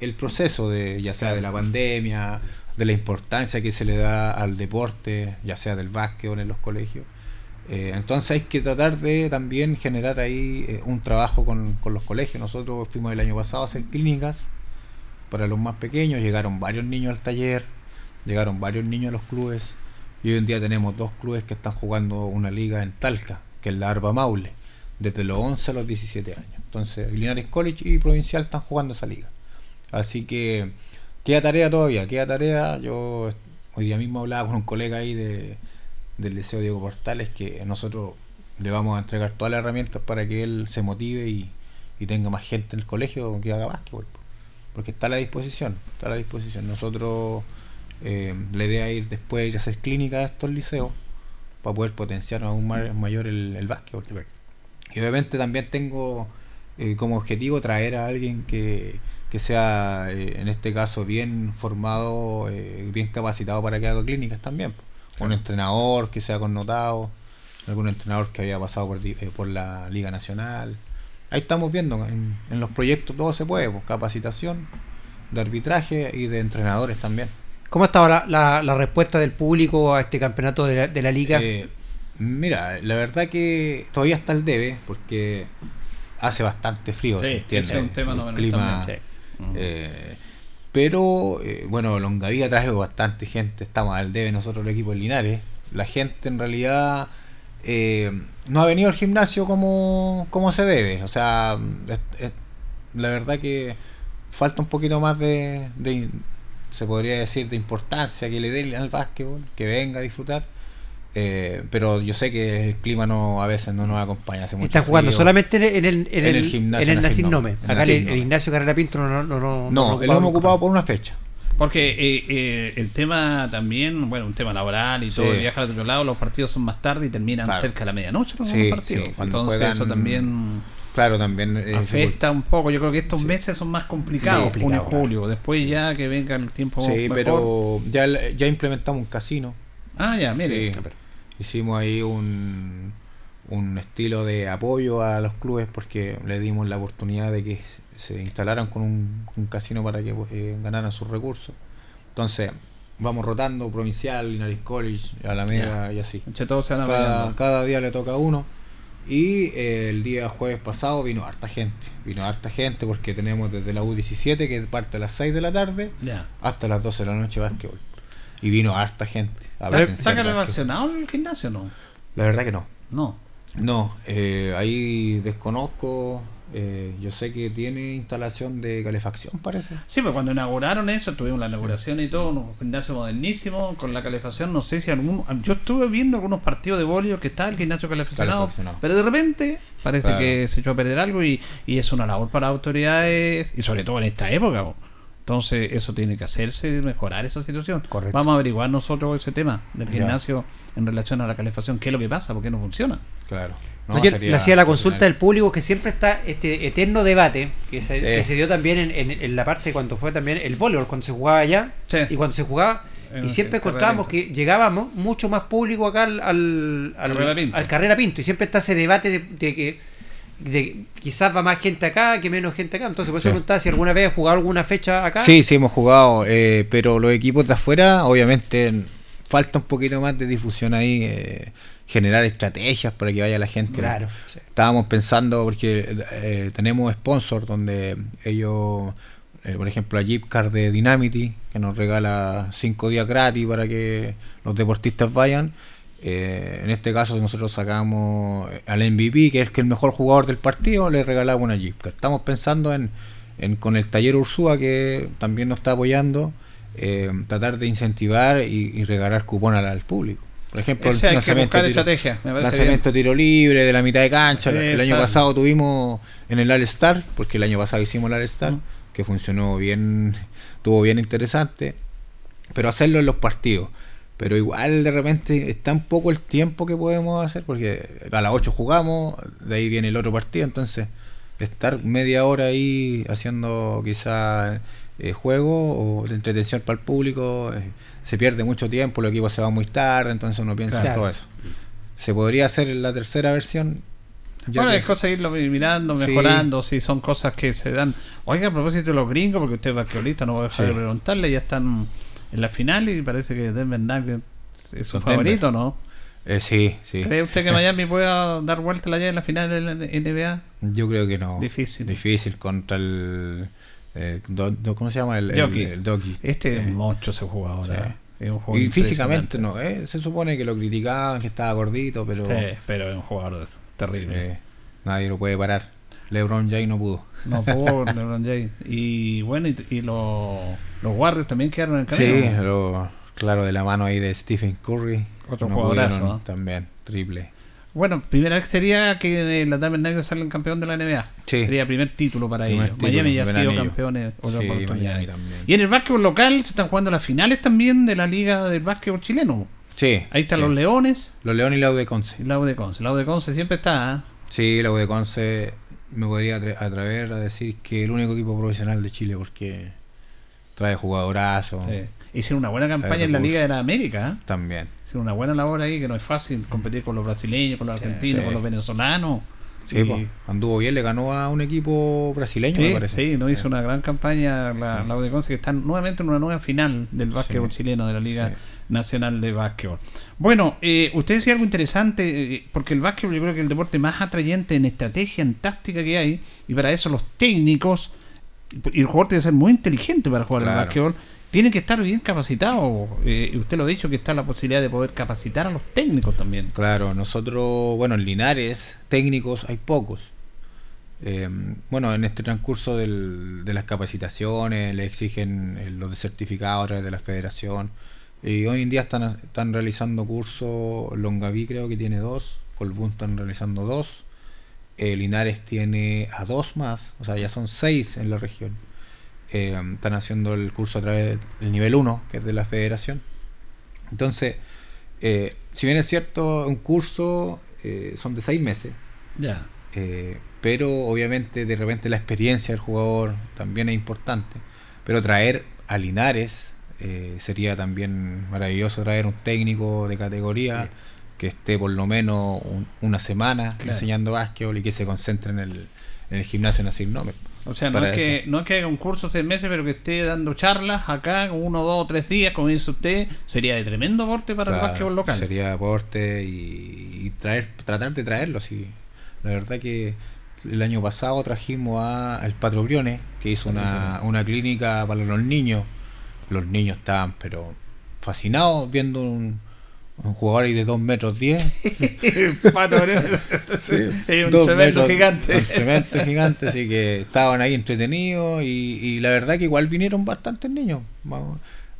el proceso de ya sea de la pandemia, de la importancia que se le da al deporte, ya sea del básquetbol en los colegios. Eh, entonces hay que tratar de también generar ahí eh, un trabajo con, con los colegios. Nosotros fuimos el año pasado a hacer clínicas para los más pequeños, llegaron varios niños al taller, llegaron varios niños a los clubes, Y hoy en día tenemos dos clubes que están jugando una liga en Talca, que es la Arba Maule, desde los 11 a los 17 años. Entonces, Linares College y Provincial están jugando esa liga. Así que queda tarea todavía, queda tarea. Yo hoy día mismo hablaba con un colega ahí de, del Liceo Diego Portales que nosotros le vamos a entregar todas las herramientas para que él se motive y, y tenga más gente en el colegio que haga básquetbol. Porque está a la disposición, está a la disposición. Nosotros eh, la idea es ir después ir a hacer clínica a estos liceos para poder potenciar aún más, mayor el, el básquetbol. Y obviamente también tengo eh, como objetivo traer a alguien que, que sea, eh, en este caso, bien formado, eh, bien capacitado para que haga clínicas también. Un entrenador que sea connotado, algún entrenador que haya pasado por, eh, por la Liga Nacional. Ahí estamos viendo, en, en los proyectos todo se puede, pues, capacitación, de arbitraje y de entrenadores también. ¿Cómo ha estado la, la- la respuesta del público a este campeonato de la, de la liga? Eh, mira, la verdad que todavía está el debe, porque hace bastante frío, Sí, es un tema el clima, también, eh, pero eh, bueno, Longaví trajo bastante gente, estamos al debe nosotros el equipo de Linares. La gente en realidad eh, no ha venido al gimnasio como, como se debe. O sea, la verdad que falta un poquito más de, de- se podría decir, de importancia que le den al básquetbol, que venga a disfrutar. Eh, pero yo sé que el clima no a veces no nos acompaña. Hace mucho Están jugando frío. solamente en el, en el, en En el el- gimnasio en el Nacim Nome. Acá el, el. Ignacio Carrera Pinto no, no, no, no, No, lo hemos ocupado por una fecha. Porque eh, eh, el tema también, bueno, un tema laboral y todo, Sí. el viaje al otro lado, los partidos son más tarde y terminan Claro. cerca de la medianoche los Sí, partidos. sí, Entonces juegan- eso también Claro, también. eh, afecta un poco. Yo creo que estos meses son más complicados, Sí, junio julio. Después ya que venga el tiempo Sí, mejor. pero ya, ya implementamos un casino. Ah, ya, mire. Hicimos ahí un, un estilo de apoyo a los clubes porque le dimos la oportunidad de que se instalaran con un, un casino para que eh, ganaran sus recursos. Entonces, vamos rotando provincial, Linares College, Alameda y así. Entre todos se van Cada, día le toca a uno. Y eh, el día jueves pasado vino harta gente. Vino harta gente porque tenemos desde la U17 que parte a las 6 de la tarde hasta las 12 de la noche básquetbol. Y vino harta gente. Pero, ¿Está relacionado el gimnasio no? La verdad que no. No. No, eh, ahí desconozco. eh, yo sé que tiene instalación de calefacción, parece. Sí, pues cuando inauguraron eso, tuvimos la inauguración y todo, un gimnasio modernísimo, con la calefacción, no sé si algún... Yo estuve viendo algunos partidos de bolio que está el gimnasio calefaccionado, Calefaccionado. pero de repente parece Claro. que se echó a perder algo y, y es una labor para autoridades, y sobre todo en esta época. po. Entonces eso tiene que hacerse, mejorar esa situación. Correcto. Vamos a averiguar nosotros ese tema del Ya. gimnasio en relación a la calefacción, qué es lo que pasa, por qué no funciona. Claro. No, yo le hacía la consulta del público que siempre está este eterno debate que se, Sí. que se dio también en, en- en la parte cuando fue también el voleibol, cuando se jugaba allá Sí. y cuando se jugaba En y siempre encontrábamos que llegábamos mucho más público acá al, al, al- Carrera Pinto. al Carrera Pinto y siempre está ese debate de, de que de, quizás va más gente acá que menos gente acá entonces por eso Sí. preguntaba si alguna vez has jugado alguna fecha acá Sí, sí, hemos jugado, eh, pero los equipos de afuera, obviamente, falta un poquito más de difusión ahí, eh, generar estrategias para que vaya la gente. claro sí. Estábamos pensando, porque eh, tenemos sponsor donde ellos, eh, por ejemplo, a Jeepcar de Dynamity, que nos regala cinco días gratis para que los deportistas vayan. Eh, en este caso, nosotros sacamos al MVP, que es que el mejor jugador del partido, le regalamos una Jeepcar. Estamos pensando en, en con el taller Ursúa, que también nos está apoyando, eh, tratar de incentivar y, y regalar cupón al, al público. Por ejemplo, Ese que lanzamiento tiro- estrategia, me lanzamiento tiro libre de la mitad de cancha. El- El año pasado tuvimos en el All Star, porque el año pasado hicimos el All Star, Mm. que funcionó bien, estuvo bien interesante, pero hacerlo en los partidos. Pero igual de repente es tan poco el tiempo que podemos hacer, porque a las 8 jugamos, de ahí viene el otro partido, entonces estar media hora ahí haciendo quizá eh, juego o de entretención para el público, eh, se pierde mucho tiempo, los equipos se van muy tarde, entonces uno piensa en todo eso. Se podría hacer la tercera versión. ya bueno, es cosa irlo mirando, mejorando, si son cosas que se dan. Oiga, a propósito de los gringos, porque usted es basquetbolista, no voy a dejar Sí. de preguntarle, ya están en la final y parece que Denver Nuggets es su favorito, ¿no? Eh, sí, sí. ¿Cree usted que Miami pueda dar vuelta la llave en la final de la NBA? Yo creo que no. Difícil. Difícil contra el. eh, Do- Do- ¿Cómo se llama? El, el Doncic. Este Eh, monstruo se juega ahora. Es un jugador Y físicamente no, ¿eh? se supone que lo criticaban, que estaba gordito, pero Sí, pero es un jugador terrible. eh, nadie lo puede parar. LeBron James no pudo. No pudo LeBron James. Y bueno, y, y los, los Warriors también quedaron en el Sí, camino. lo- claro, de la mano ahí de Stephen Curry. Otro no jugadorazo, ¿no? También, triple. Bueno, primera vez sería que la Damen Negros salen campeón de la NBA. Sí. Sería primer título para Primer ellos. título, Miami ya ha sido anillo. campeones otra Sí, oportunidad. Y en el básquetbol local se están jugando las finales también de la liga del básquetbol chileno. Sí. Ahí están sí. los Leones Los Leones y la U de Conce. la U de Conce. La U de Conce siempre está. ¿ah? Sí, la U de Conce me podría atre- atrever a decir que el único equipo profesional de Chile porque trae jugadorazos Sí. Hicieron una buena campaña en la. Liga de la América. ¿ah? también. Hicieron una buena labor ahí, que no es fácil competir con los brasileños, con los argentinos, sí. con los venezolanos. Sí, Y- po, anduvo bien, le ganó a un equipo brasileño, me Sí, parece. sí, no hizo Eh, una gran campaña la, la U de Conce, que están nuevamente en una nueva final del básquetbol Sí. chileno de la Liga Sí. Nacional de Básquetbol. Bueno, eh, usted decía algo interesante, eh, porque el básquetbol yo creo que es el deporte más atrayente en estrategia, en táctica que hay, y para eso los técnicos, y el jugador tiene que ser muy inteligente para jugar al básquetbol, tienen que estar bien capacitados. Eh, y usted lo ha dicho que está la posibilidad de poder capacitar a los técnicos también. Claro, nosotros, bueno, en Linares, técnicos hay pocos. Eh, bueno, en este transcurso del- de las capacitaciones le exigen los certificados a través de la federación. Y hoy en día están, están realizando cursos, Longaví creo que tiene dos, Colbún están realizando dos, eh, Linares tiene a dos más, o sea, ya son seis en la región. Eh, están haciendo el curso a través del nivel 1, que es de la federación. Entonces, eh, si bien es cierto, un curso son de seis meses, Ya. pero obviamente de repente la experiencia del jugador también es importante. Pero traer a Linares eh, sería también maravilloso traer un técnico de categoría que esté por lo menos un- una semana Claro. enseñando básquetbol y que se concentre en el, en el gimnasio en Asignome. O sea, no es, que, no es que haga un curso seis meses, pero que esté dando charlas acá, uno, dos o tres días, como dice usted, sería de tremendo aporte para el básquetbol local. Sería aporte y, y traer, tratar de traerlo. Sí. La verdad que el año pasado trajimos a el Patro Briones, que hizo una, una clínica para los niños. Los niños estaban, pero fascinados viendo un, un jugador ahí de 2 metros 10. Pato, es un Dos tremendo metros, gigante. Un tremendo gigante, así que estaban ahí entretenidos y, y la verdad que igual vinieron bastantes niños.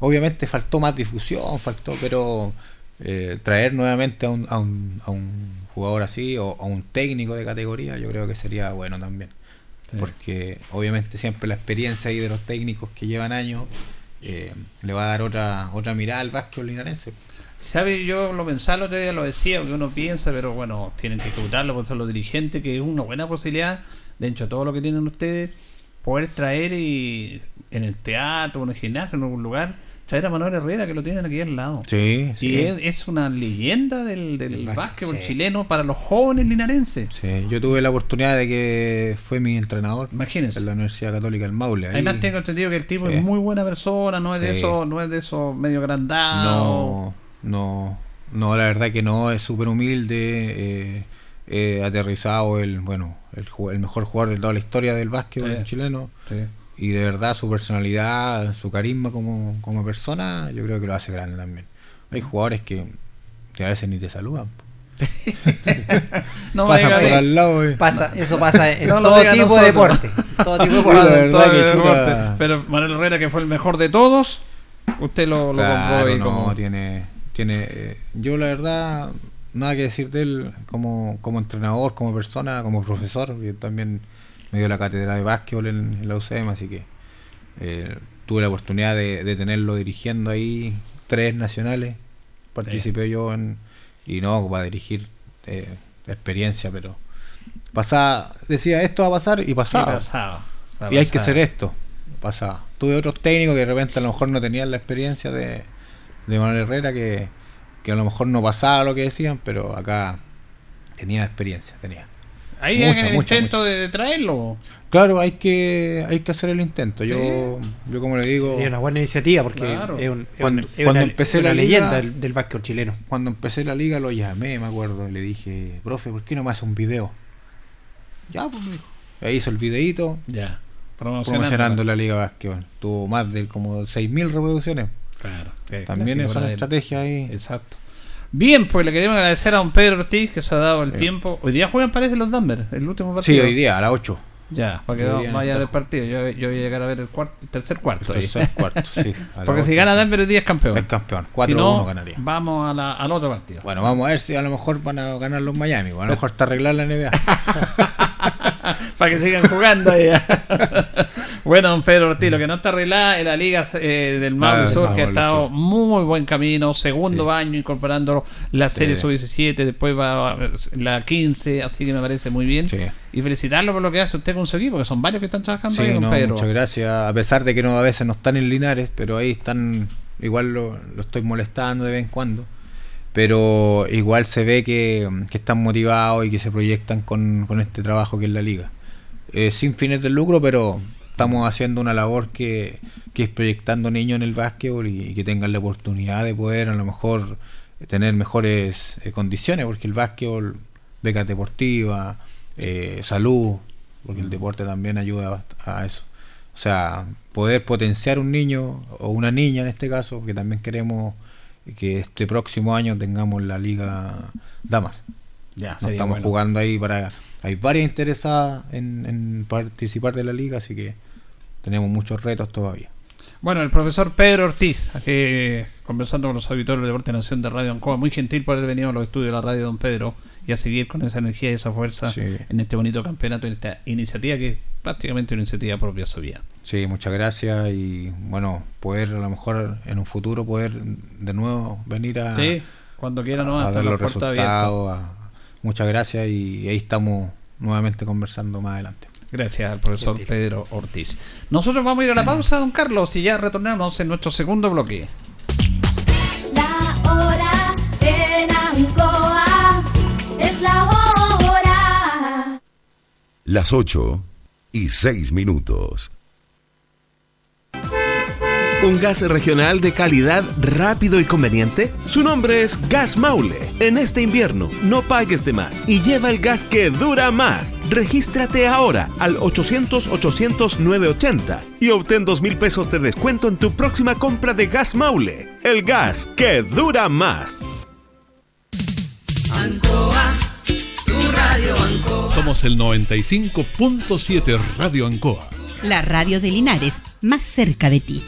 Obviamente faltó más difusión, faltó, pero eh, traer nuevamente a un, a, un, a un jugador así o a un técnico de categoría yo creo que sería bueno también. Sí. Porque obviamente siempre la experiencia ahí de los técnicos que llevan años eh, le va a dar otra otra mirada al básquetbol linarense. ¿Sabe? Yo lo pensaba el lo decía, porque uno piensa, pero bueno, tienen que ejecutarlo por los dirigentes, que es una buena posibilidad, dentro de todo lo que tienen ustedes, poder traer y en el teatro, en el gimnasio, en algún lugar, traer a Manuel Herrera, que lo tienen aquí al lado. Sí, Y es, es una leyenda del, del Del básquet, básquetbol sí. chileno para los jóvenes linarenses. Sí, yo tuve la oportunidad de que fue mi entrenador Imagínense. en la Universidad Católica del Maule. ahí- Además tengo entendido que el tipo Sí. es muy buena persona, no es de Sí. esos, no es de esos medio grandados. no, no, no, la verdad que no, es súper humilde, eh, eh, aterrizado, el, bueno, el, el mejor jugador de toda la historia del básquetbol Sí. chileno. Sí. Y de verdad su personalidad, su carisma como, como persona, yo creo que lo hace grande también. Hay jugadores que, que a veces ni te saludan. No Pasan por al lado. eh. Pasa, eso pasa en No todo tipo de deporte. Todo tipo de deporte. Todo. Pero Manuel Herrera, que fue el mejor de todos, usted lo, lo Claro, compró ahí no, como... tiene, tiene, eh, yo la verdad, nada que decir de él como, como entrenador, como persona, como profesor, que también me dio la cátedra de básquetbol en, en la UCM, así que eh, tuve la oportunidad de, de tenerlo dirigiendo ahí tres nacionales, participé yo en, y no, para dirigir eh, experiencia, pero pasaba, decía esto va a pasar y pasaba. pasaba, Y hay que hacer esto. Pasaba. Tuve otros técnicos que de repente a lo mejor no tenían la experiencia de, de Manuel Herrera, que, que a lo mejor no pasaba lo que decían, pero acá tenía experiencia, tenía. Ahí Mucha, en el mucha, intento de, de traerlo. Claro, hay que hay que hacer el intento. Yo, yo como le digo, Sería una buena iniciativa porque Claro. es, un- es Cuando- un- es cuando una, empecé una la liga- leyenda del, del básquet chileno. cuando empecé la liga lo llamé, me acuerdo, le dije, profe, ¿por qué no me hace un video? Ya, pues me dijo. Ahí hizo el videito Ya. promocionando la liga básquetbol. Tuvo más de como 6.000 reproducciones. Claro. También es una estrategia ahí. Exacto. Bien, pues le queremos agradecer a don Pedro Ortiz que se ha dado el tiempo. Hoy día juegan, parece, los Danvers, el último Sí, partido. hoy día, a las 8. Ya, para que no vaya del partido. Yo, yo voy a llegar a ver el, cuarto, el tercer cuarto. ahí. Tercer cuarto, sí. Porque si gana Denver hoy día es campeón. Es campeón. Si 4-1 no, ganaría. vamos a la- al otro partido. Bueno, vamos a ver si a lo mejor van a ganar los Miami. o A lo mejor está arreglar la NBA. para que sigan jugando ahí. bueno, don Pedro Ortiz, lo que no está arreglada es la Liga eh, del Maule Ah, Sur, que ha estado muy buen camino. Segundo Sí. año incorporando la serie Sí. sub-17, después va la 15, así que me parece muy bien. Y felicitarlo por lo que hace usted con su equipo, que son varios que están trabajando ahí, don no, Pedro. muchas gracias. A pesar de que no a veces no están en Linares, pero ahí están, igual lo, lo estoy molestando de vez en cuando. Pero igual se ve que, que están motivados y que se proyectan con, con este trabajo que es la liga. Eh, sin fines de lucro, pero estamos haciendo una labor que, que es proyectando niños en el básquetbol y, que tengan la oportunidad de poder a lo mejor tener mejores eh, condiciones, porque el básquetbol, becas deportivas, eh, salud, porque el deporte también ayuda a eso. O sea, poder potenciar un niño o una niña en este caso, que también queremos que este próximo año tengamos la liga damas. Ya, estamos bueno. jugando ahí para... Hay varias interesadas en, en participar de la liga, así que tenemos muchos retos todavía. Bueno, el profesor Pedro Ortiz, que conversando con los auditores de Deporte Nación de Radio Ancoa, muy gentil por haber venido a los estudios de la radio Don Pedro y a seguir con esa energía y esa fuerza Sí. en este bonito campeonato, en esta iniciativa que es prácticamente una iniciativa propia suya. Sí, muchas gracias y bueno, poder a lo mejor en un futuro poder de nuevo venir a, Sí, cuando quiera no a hasta dar la los puerta abierta. resultados. a- muchas gracias y ahí estamos nuevamente conversando más adelante. Gracias al profesor Gentil. Pedro Ortiz. Nosotros vamos a ir a la pausa, don Carlos, y ya retornamos en nuestro segundo bloque. La hora en Ancoa es la hora. Las 8 y 6 minutos. Un gas regional de calidad rápido y conveniente. Su nombre es Gas Maule. En este invierno, no pagues de más y lleva el gas que dura más. Regístrate ahora al 800-800-980 y obtén 2 mil pesos de descuento en tu próxima compra de Gas Maule. El gas que dura más. Somos el 95.7 Radio Ancoa. La radio de Linares, más cerca de ti.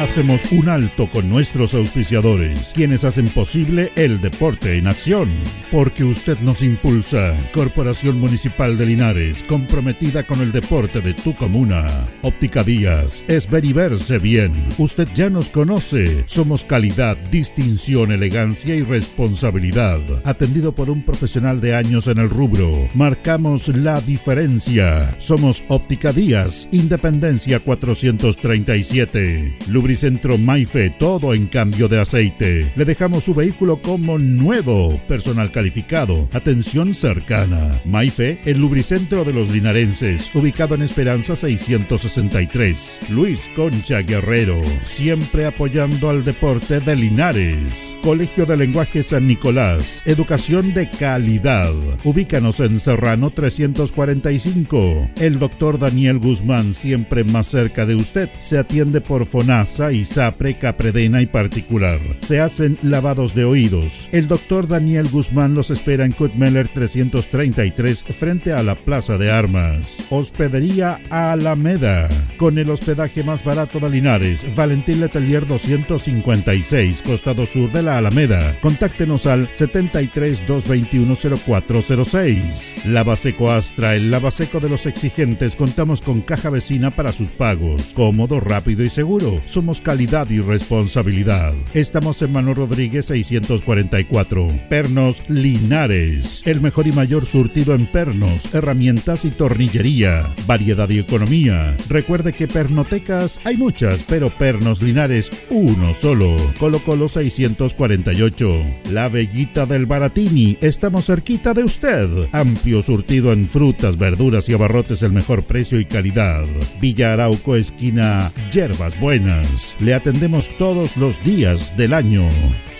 Hacemos un alto con nuestros auspiciadores, quienes hacen posible el deporte en acción. Porque usted nos impulsa. Corporación Municipal de Linares, comprometida con el deporte de tu comuna. Óptica Díaz, es ver y verse bien. Usted ya nos conoce. Somos calidad, distinción, elegancia y responsabilidad. Atendido por un profesional de años en el rubro. Marcamos la diferencia. Somos Óptica Díaz, Independencia 437. Lubricentro Maife, todo en cambio de aceite. Le dejamos su vehículo como nuevo. Personal calificado, atención cercana. Maife, el lubricentro de los linarenses, ubicado en Esperanza 663. Luis Concha Guerrero, siempre apoyando al deporte de Linares. Colegio de Lenguaje San Nicolás, educación de calidad. Ubícanos en Serrano 345. El doctor Daniel Guzmán, siempre más cerca de usted, se atiende por FONASA, ISAPRE, Capredena y particular. Se hacen lavados de oídos. El doctor Daniel Guzmán los espera en Kutmeller 333 frente a la Plaza de Armas. Hospedería Alameda. Con el hospedaje más barato de Linares, Valentín Letelier 256, costado sur de la Alameda. Contáctenos al 73 221 0406. Lavaseco Astra, el lavaseco de los exigentes. Contamos con caja vecina para sus pagos. Cómodo, rápido y seguro. Calidad y responsabilidad. Estamos en Manuel Rodríguez 644. Pernos Linares. El mejor y mayor surtido en pernos, herramientas y tornillería. Variedad y economía. Recuerde que pernotecas hay muchas, pero Pernos Linares uno solo. Colo Colo 648. La Veguita del Baratini. Estamos cerquita de usted. Amplio surtido en frutas, verduras y abarrotes el mejor precio y calidad. Villa Arauco esquina Yerbas Buenas. Le atendemos todos los días del año.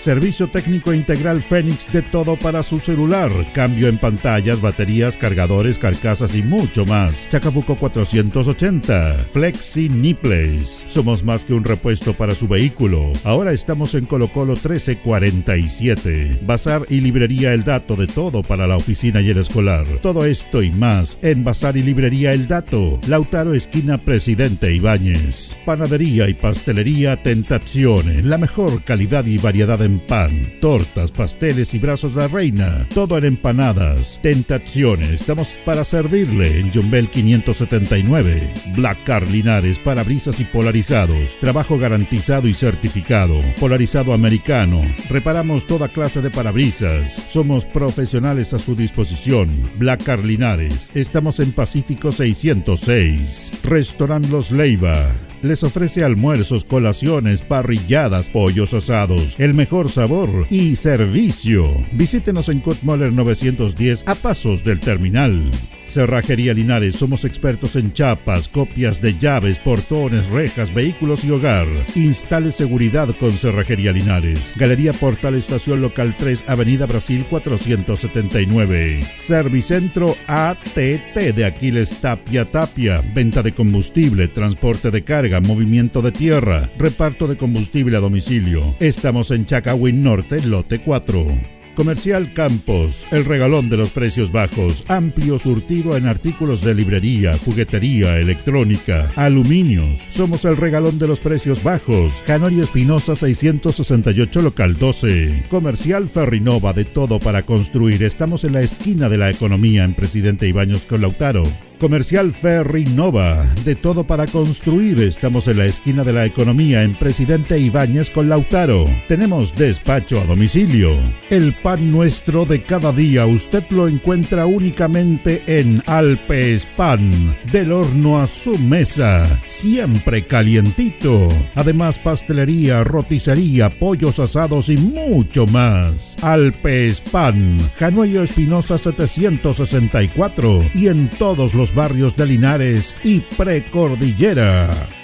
Servicio técnico integral Fénix de todo para su celular. Cambio en pantallas, baterías, cargadores, carcasas y mucho más. Chacabuco 480. Flexi Niples. Somos más que un repuesto para su vehículo. Ahora estamos en Colo Colo 1347. Bazar y librería El Dato de todo para la oficina y el escolar. Todo esto y más en Bazar y librería El Dato. Lautaro esquina Presidente Ibáñez. Panadería y pastelería Tentazione. La mejor calidad y variedad en pan, tortas, pasteles y brazos de la reina. Todo en empanadas. Tentazione. Estamos para servirle en Jumbel 579. Black Car Linares, parabrisas y polarizados. Trabajo garantizado y certificado. Polarizado americano. Reparamos toda clase de parabrisas. Somos profesionales a su disposición. Black Car Linares. Estamos en Pacífico 606. Restaurant Los Leiva. Les ofrece almuerzos, colaciones, parrilladas, pollos asados, el mejor sabor y servicio. Visítenos en Kutmoller 910 a pasos del terminal. Cerrajería Linares, somos expertos en chapas, copias de llaves, portones, rejas, vehículos y hogar. Instale seguridad con Cerrajería Linares. Galería Portal Estación Local 3, Avenida Brasil 479. Servicentro ATT de Aquiles Tapia Tapia. Venta de combustible, transporte de carga, movimiento de tierra, reparto de combustible a domicilio. Estamos en Chacawin Norte, lote 4. Comercial Campos, el regalón de los precios bajos, amplio surtido en artículos de librería, juguetería, electrónica, aluminios. Somos el regalón de los precios bajos. Canorio Espinosa 668 local 12. Comercial Ferrinova de todo para construir. Estamos en la esquina de la economía en Presidente Ibaños con Lautaro. Comercial Ferry Nova, de todo para construir. Estamos en la esquina de la economía en Presidente Ibáñez con Lautaro. Tenemos despacho a domicilio. El pan nuestro de cada día usted lo encuentra únicamente en Alpes Pan, del horno a su mesa, siempre calientito. Además pastelería, roticería, pollos asados y mucho más. Alpes Pan, Januello Espinosa 764 y en todos los barrios de Linares y Precordillera.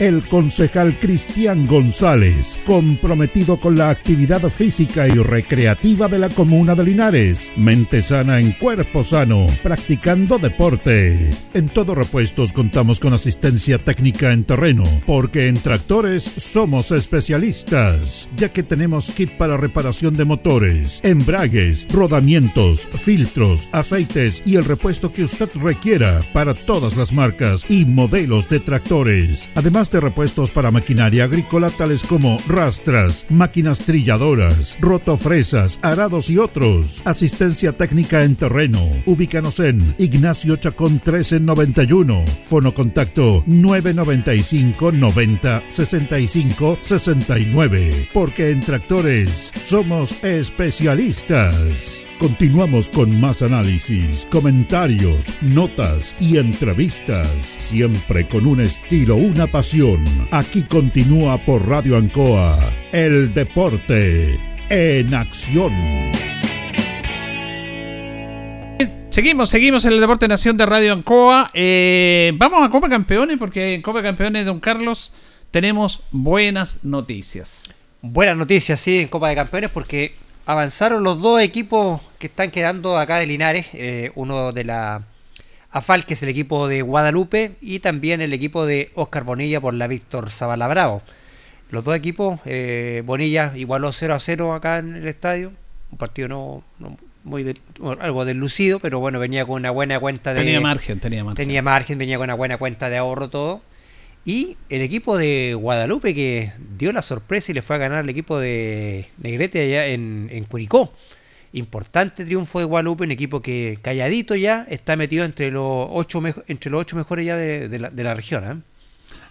el concejal Cristian González, comprometido con la actividad física y recreativa de la comuna de Linares. Mente sana en cuerpo sano, practicando deporte. En Todo Repuestos contamos con asistencia técnica en terreno, porque en tractores somos especialistas, ya que tenemos kit para reparación de motores, embragues, rodamientos, filtros, aceites y el repuesto que usted requiera para todas las marcas y modelos de tractores. Además de repuestos para maquinaria agrícola tales como rastras, máquinas trilladoras, rotofresas, arados y otros. Asistencia técnica en terreno. Ubícanos en Ignacio Chacón 1391. Fono contacto 995 90 65 69. Porque en tractores somos especialistas. Continuamos con más análisis, comentarios, notas y entrevistas, siempre con un estilo, una pasión. Aquí continúa por Radio Ancoa, el deporte en acción. Seguimos, seguimos en el Deporte Nación de Radio Ancoa. Eh, vamos a Copa Campeones porque en Copa Campeones, don Carlos, tenemos buenas noticias. Buenas noticias, sí, en Copa de Campeones porque avanzaron los dos equipos que están quedando acá de Linares. eh, uno de la AFAL, que es el equipo de Guadalupe, y también el equipo de Oscar Bonilla por la Víctor Zavala Bravo. Los dos equipos, eh, Bonilla igualó 0 a 0 acá en el estadio. Un partido no, no muy algo deslucido, pero bueno, venía con una buena cuenta de. Tenía margen, tenía margen. Tenía margen, venía con una buena cuenta de ahorro todo. Y el equipo de Guadalupe que dio la sorpresa y le fue a ganar al equipo de Negrete allá en, en Curicó. Importante triunfo de Guadalupe, un equipo que calladito ya está metido entre los ocho, entre los ocho mejores ya de, la, de la región. ¿eh?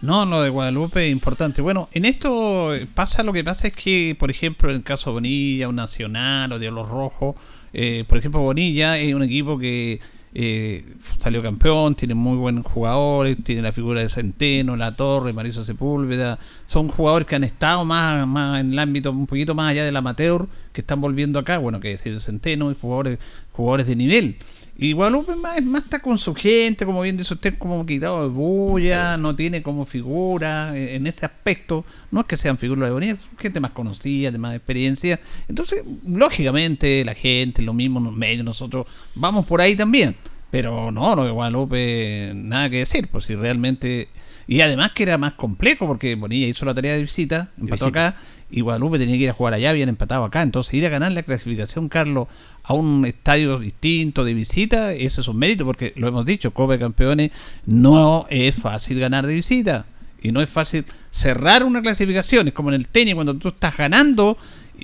No, lo de Guadalupe es importante. Bueno, en esto pasa lo que pasa es que, por ejemplo, en el caso de Bonilla, o Nacional o de los Rojos, Eh, por ejemplo, Bonilla es un equipo que eh, salió campeón, tiene muy buenos jugadores, tiene la figura de Centeno, La Torre, Mariso Sepúlveda, son jugadores que han estado más, más en el ámbito un poquito más allá del amateur, que están volviendo acá, bueno, que decir Centeno, jugadores, jugadores de nivel. Y Guadalupe más, más está con su gente, como bien dice usted, como quitado de bulla, no tiene como figura eh, en ese aspecto. No es que sean figuras de bonita, son gente más conocida, de más experiencia. Entonces, lógicamente, la gente, lo mismo, los medios, nosotros vamos por ahí también. Pero no, lo de Guadalupe, nada que decir, pues si realmente. Y además que era más complejo, porque Bonilla hizo la tarea de visita, empató visita. acá, y Guadalupe tenía que ir a jugar allá, habían empatado acá. Entonces, ir a ganar la clasificación, Carlos, a un estadio distinto de visita, ese es un mérito, porque lo hemos dicho, Copa de Campeones no es fácil ganar de visita. Y no es fácil cerrar una clasificación. Es como en el tenis, cuando tú estás ganando.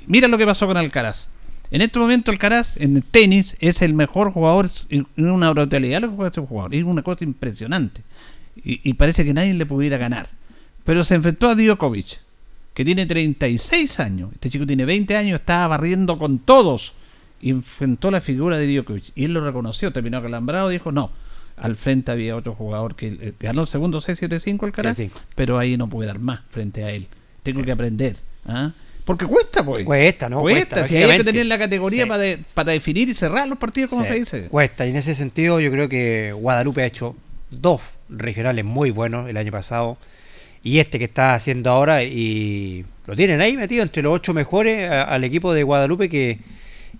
Mira lo que pasó con Alcaraz. En este momento Alcaraz, en el tenis, es el mejor jugador en en una brutalidad lo que juega este jugador. Es una cosa impresionante. Y, y parece que nadie le pudiera ganar. Pero se enfrentó a Djokovic, que tiene 36 años. Este chico tiene 20 años, estaba barriendo con todos. Y enfrentó la figura de Djokovic. Y él lo reconoció, terminó acalambrado, dijo no. Al frente había otro jugador que eh, ganó el segundo 6-7-5 Alcaraz, 7-5. pero ahí no pude dar más frente a él. Tengo que aprender. ¿ah? Porque cuesta, pues. Cuesta, ¿no? Cuesta, Cuesta, si hay que tener la categoría Sí. para, de- para definir y cerrar los partidos, como Sí, se dice. Cuesta, y en ese sentido yo creo que Guadalupe ha hecho dos regionales muy buenos el año pasado y este que está haciendo ahora y lo tienen ahí metido entre los ocho mejores al equipo de Guadalupe que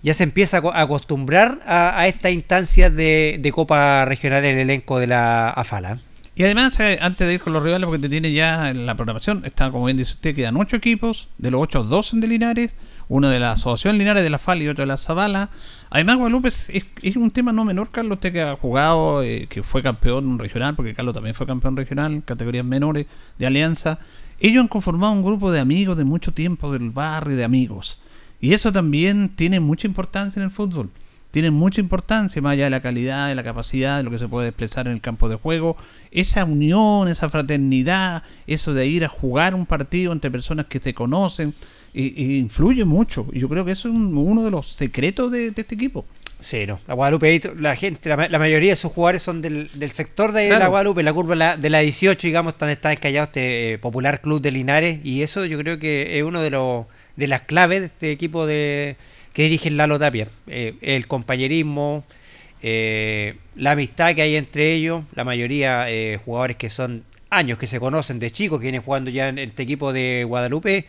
ya se empieza a co- a acostumbrar a, a estas instancias de, Copa Regional en el elenco de la AFALA. Y además, eh, antes de ir con los rivales, porque te tiene ya en la programación, está como bien dice usted, quedan ocho equipos, de los ocho, dos son de Linares, uno de la Asociación Linares de la FAL y otro de la Zavala. Además, Guadalupe es, es- un tema no menor, Carlos, usted que ha jugado, eh, que fue campeón regional, porque Carlos también fue campeón regional, categorías menores de Alianza. Ellos han conformado un grupo de amigos de mucho tiempo del barrio, de amigos. Y eso también tiene mucha importancia en el fútbol. Tiene mucha importancia, más allá de la calidad, de la capacidad, de lo que se puede expresar en el campo de juego. Esa unión, esa fraternidad, eso de ir a jugar un partido entre personas que se conocen, y, y influye mucho. Y yo creo que eso es un- uno de los secretos de, de este equipo. Sí, no. La Guadalupe, la gente, la, ma- la mayoría de sus jugadores son del, del sector de Claro. la Guadalupe, la curva de la, de la 18, digamos, donde está encallado este eh, popular club de Linares. Y eso yo creo que es uno de los de las claves de este equipo de que dirige Lalo Tapia. Eh, el compañerismo, eh, la amistad que hay entre ellos, la mayoría eh, jugadores que son años que se conocen de chicos, que vienen jugando ya en este equipo de Guadalupe.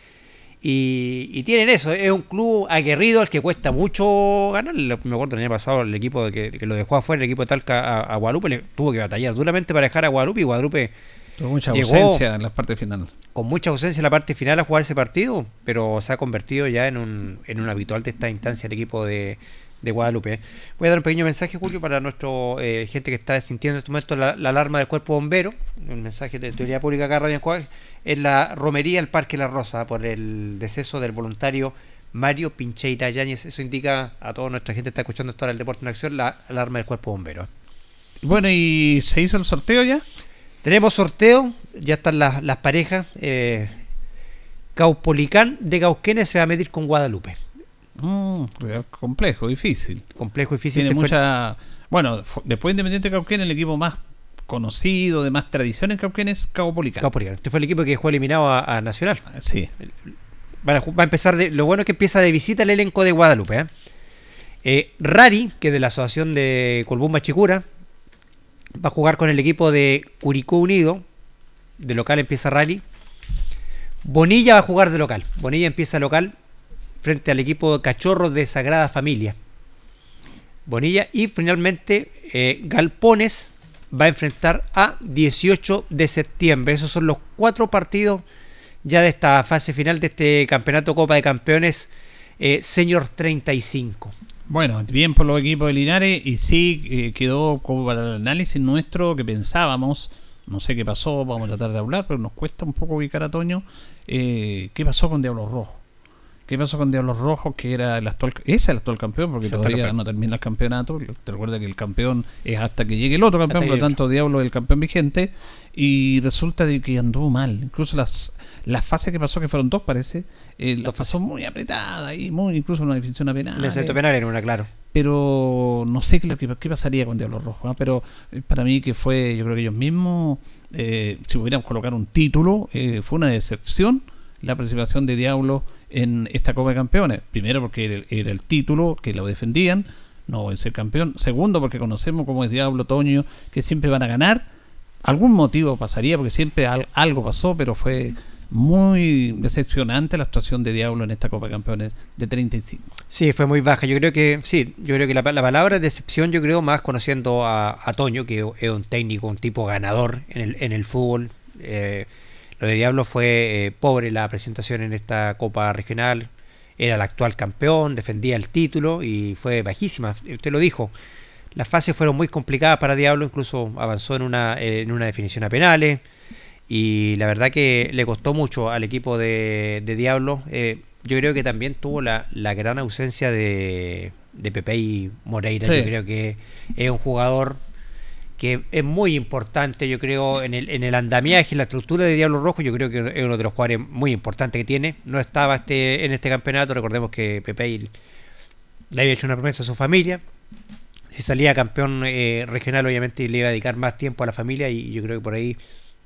Y, y tienen eso, es un club aguerrido al que cuesta mucho ganar. Me acuerdo el año pasado el equipo que, que lo dejó afuera, el equipo de Talca a, a Guadalupe, le tuvo que batallar duramente para dejar a Guadalupe y Guadalupe Tuvo mucha Llegó- ausencia en las partes finales. con mucha ausencia en la parte final a jugar ese partido, pero se ha convertido ya en un, en un habitual de esta instancia el equipo de, de Guadalupe. Voy a dar un pequeño mensaje, Julio, para nuestro eh, gente que está sintiendo en este momento la, la alarma del cuerpo bombero. Un mensaje de teoría pública acá Radio Ancoa, en la romería del Parque La Rosa por el deceso del voluntario Mario Pincheira Yáñez. Eso indica a toda nuestra gente que está escuchando esto ahora el Deporte en Acción, la alarma del cuerpo bombero. Bueno, ¿y se hizo el sorteo ya? Tenemos sorteo, ya están las, las parejas. Eh, Caupolicán de Cauquenes se va a medir con Guadalupe. Mm, real complejo, difícil. Complejo, difícil. Tiene mucha. Bueno, después de Independiente Cauquén, el equipo más conocido, de más tradición en Cauquén es Caupolicán. Caupolicán. Este fue el equipo que dejó eliminado a, a Nacional. Sí. Van a ju- va a empezar de, lo bueno es que empieza de visita el elenco de Guadalupe. ¿eh? Eh, Rari, que es de la asociación de Colbumba Chicura, va a jugar con el equipo de Curicó Unido. De local empieza Rari. Bonilla va a jugar de local. Bonilla empieza local frente al equipo de Cachorros de Sagrada Familia. Bonilla y finalmente eh, Galpones va a enfrentar a 18 de septiembre. Esos son los cuatro partidos ya de esta fase final de este campeonato Copa de Campeones eh, Senior 35. Bueno, bien por los equipos de Linares y sí eh, quedó como para el análisis nuestro que pensábamos, no sé qué pasó, vamos a tratar de hablar, pero nos cuesta un poco ubicar a Toño, eh, qué pasó con Diablo Rojo. ¿Qué pasó con Diablos Rojos, que era el actual, es el actual campeón, porque todavía campeón. no termina el campeonato? Te recuerda que el campeón es hasta que llegue el otro campeón, por lo tanto Diablo es el campeón vigente. Y resulta de que anduvo mal. Incluso las, las fases que pasó, que fueron dos, parece, eh, las pasó muy apretada y muy, incluso una definición a penal. Le centro penal en una, claro. pero no sé qué, qué, pasaría con Diablos Rojos. ¿ah? Pero eh, para mí que fue, yo creo que ellos mismos, eh, si pudieran colocar un título, eh, fue una decepción la participación de Diablo en esta Copa de Campeones. Primero porque era, el- era el título que lo defendían, no es ser campeón. Segundo porque conocemos cómo es Diablo, Toño, que siempre van a ganar. Algún motivo pasaría porque siempre al- algo pasó, pero fue muy decepcionante la actuación de Diablo en esta Copa de Campeones de 35. Sí, fue muy baja. Yo creo que, sí, yo creo que la, la palabra decepción, yo creo más conociendo a, Toño, que es un técnico, un tipo ganador en el, en el fútbol. Eh, lo de Diablo fue eh, pobre la presentación en esta Copa Regional. Era el actual campeón, defendía el título y fue bajísima. Usted lo dijo. Las fases fueron muy complicadas para Diablo, incluso avanzó en una, en una definición a penales. Y la verdad que le costó mucho al equipo de, de Diablo. Eh, yo creo que también tuvo la, la gran ausencia de, de Pepe y Moreira. Sí. Yo creo que es un jugador que es muy importante, yo creo, en el, en el andamiaje, en la estructura de Diablo Rojo. Yo creo que es uno de los jugadores muy importantes que tiene. No estaba este, en este campeonato. Recordemos que Pepe le había hecho una promesa a su familia. Si salía campeón eh, regional, obviamente le iba a dedicar más tiempo a la familia. Y yo creo que por ahí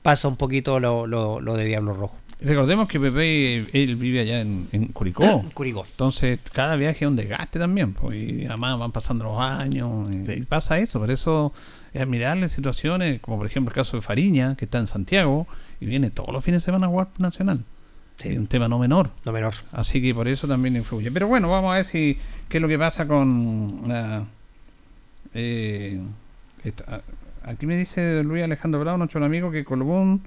pasa un poquito lo, lo, lo de Diablo Rojo. Recordemos que Pepe, él vive allá en, en Curicó. Curicó. Entonces, cada viaje es un desgaste también. Pues, y además van pasando los años. Y, y pasa eso. Por eso es admirable situaciones, como por ejemplo el caso de Fariña, que está en Santiago y viene todos los fines de semana a jugar Nacional. Sí. Un tema no menor. No menor. Así que por eso también influye. Pero bueno, vamos a ver si qué es lo que pasa con la. eh, esta- aquí me dice Luis Alejandro Bravo, nuestro amigo, que Colbún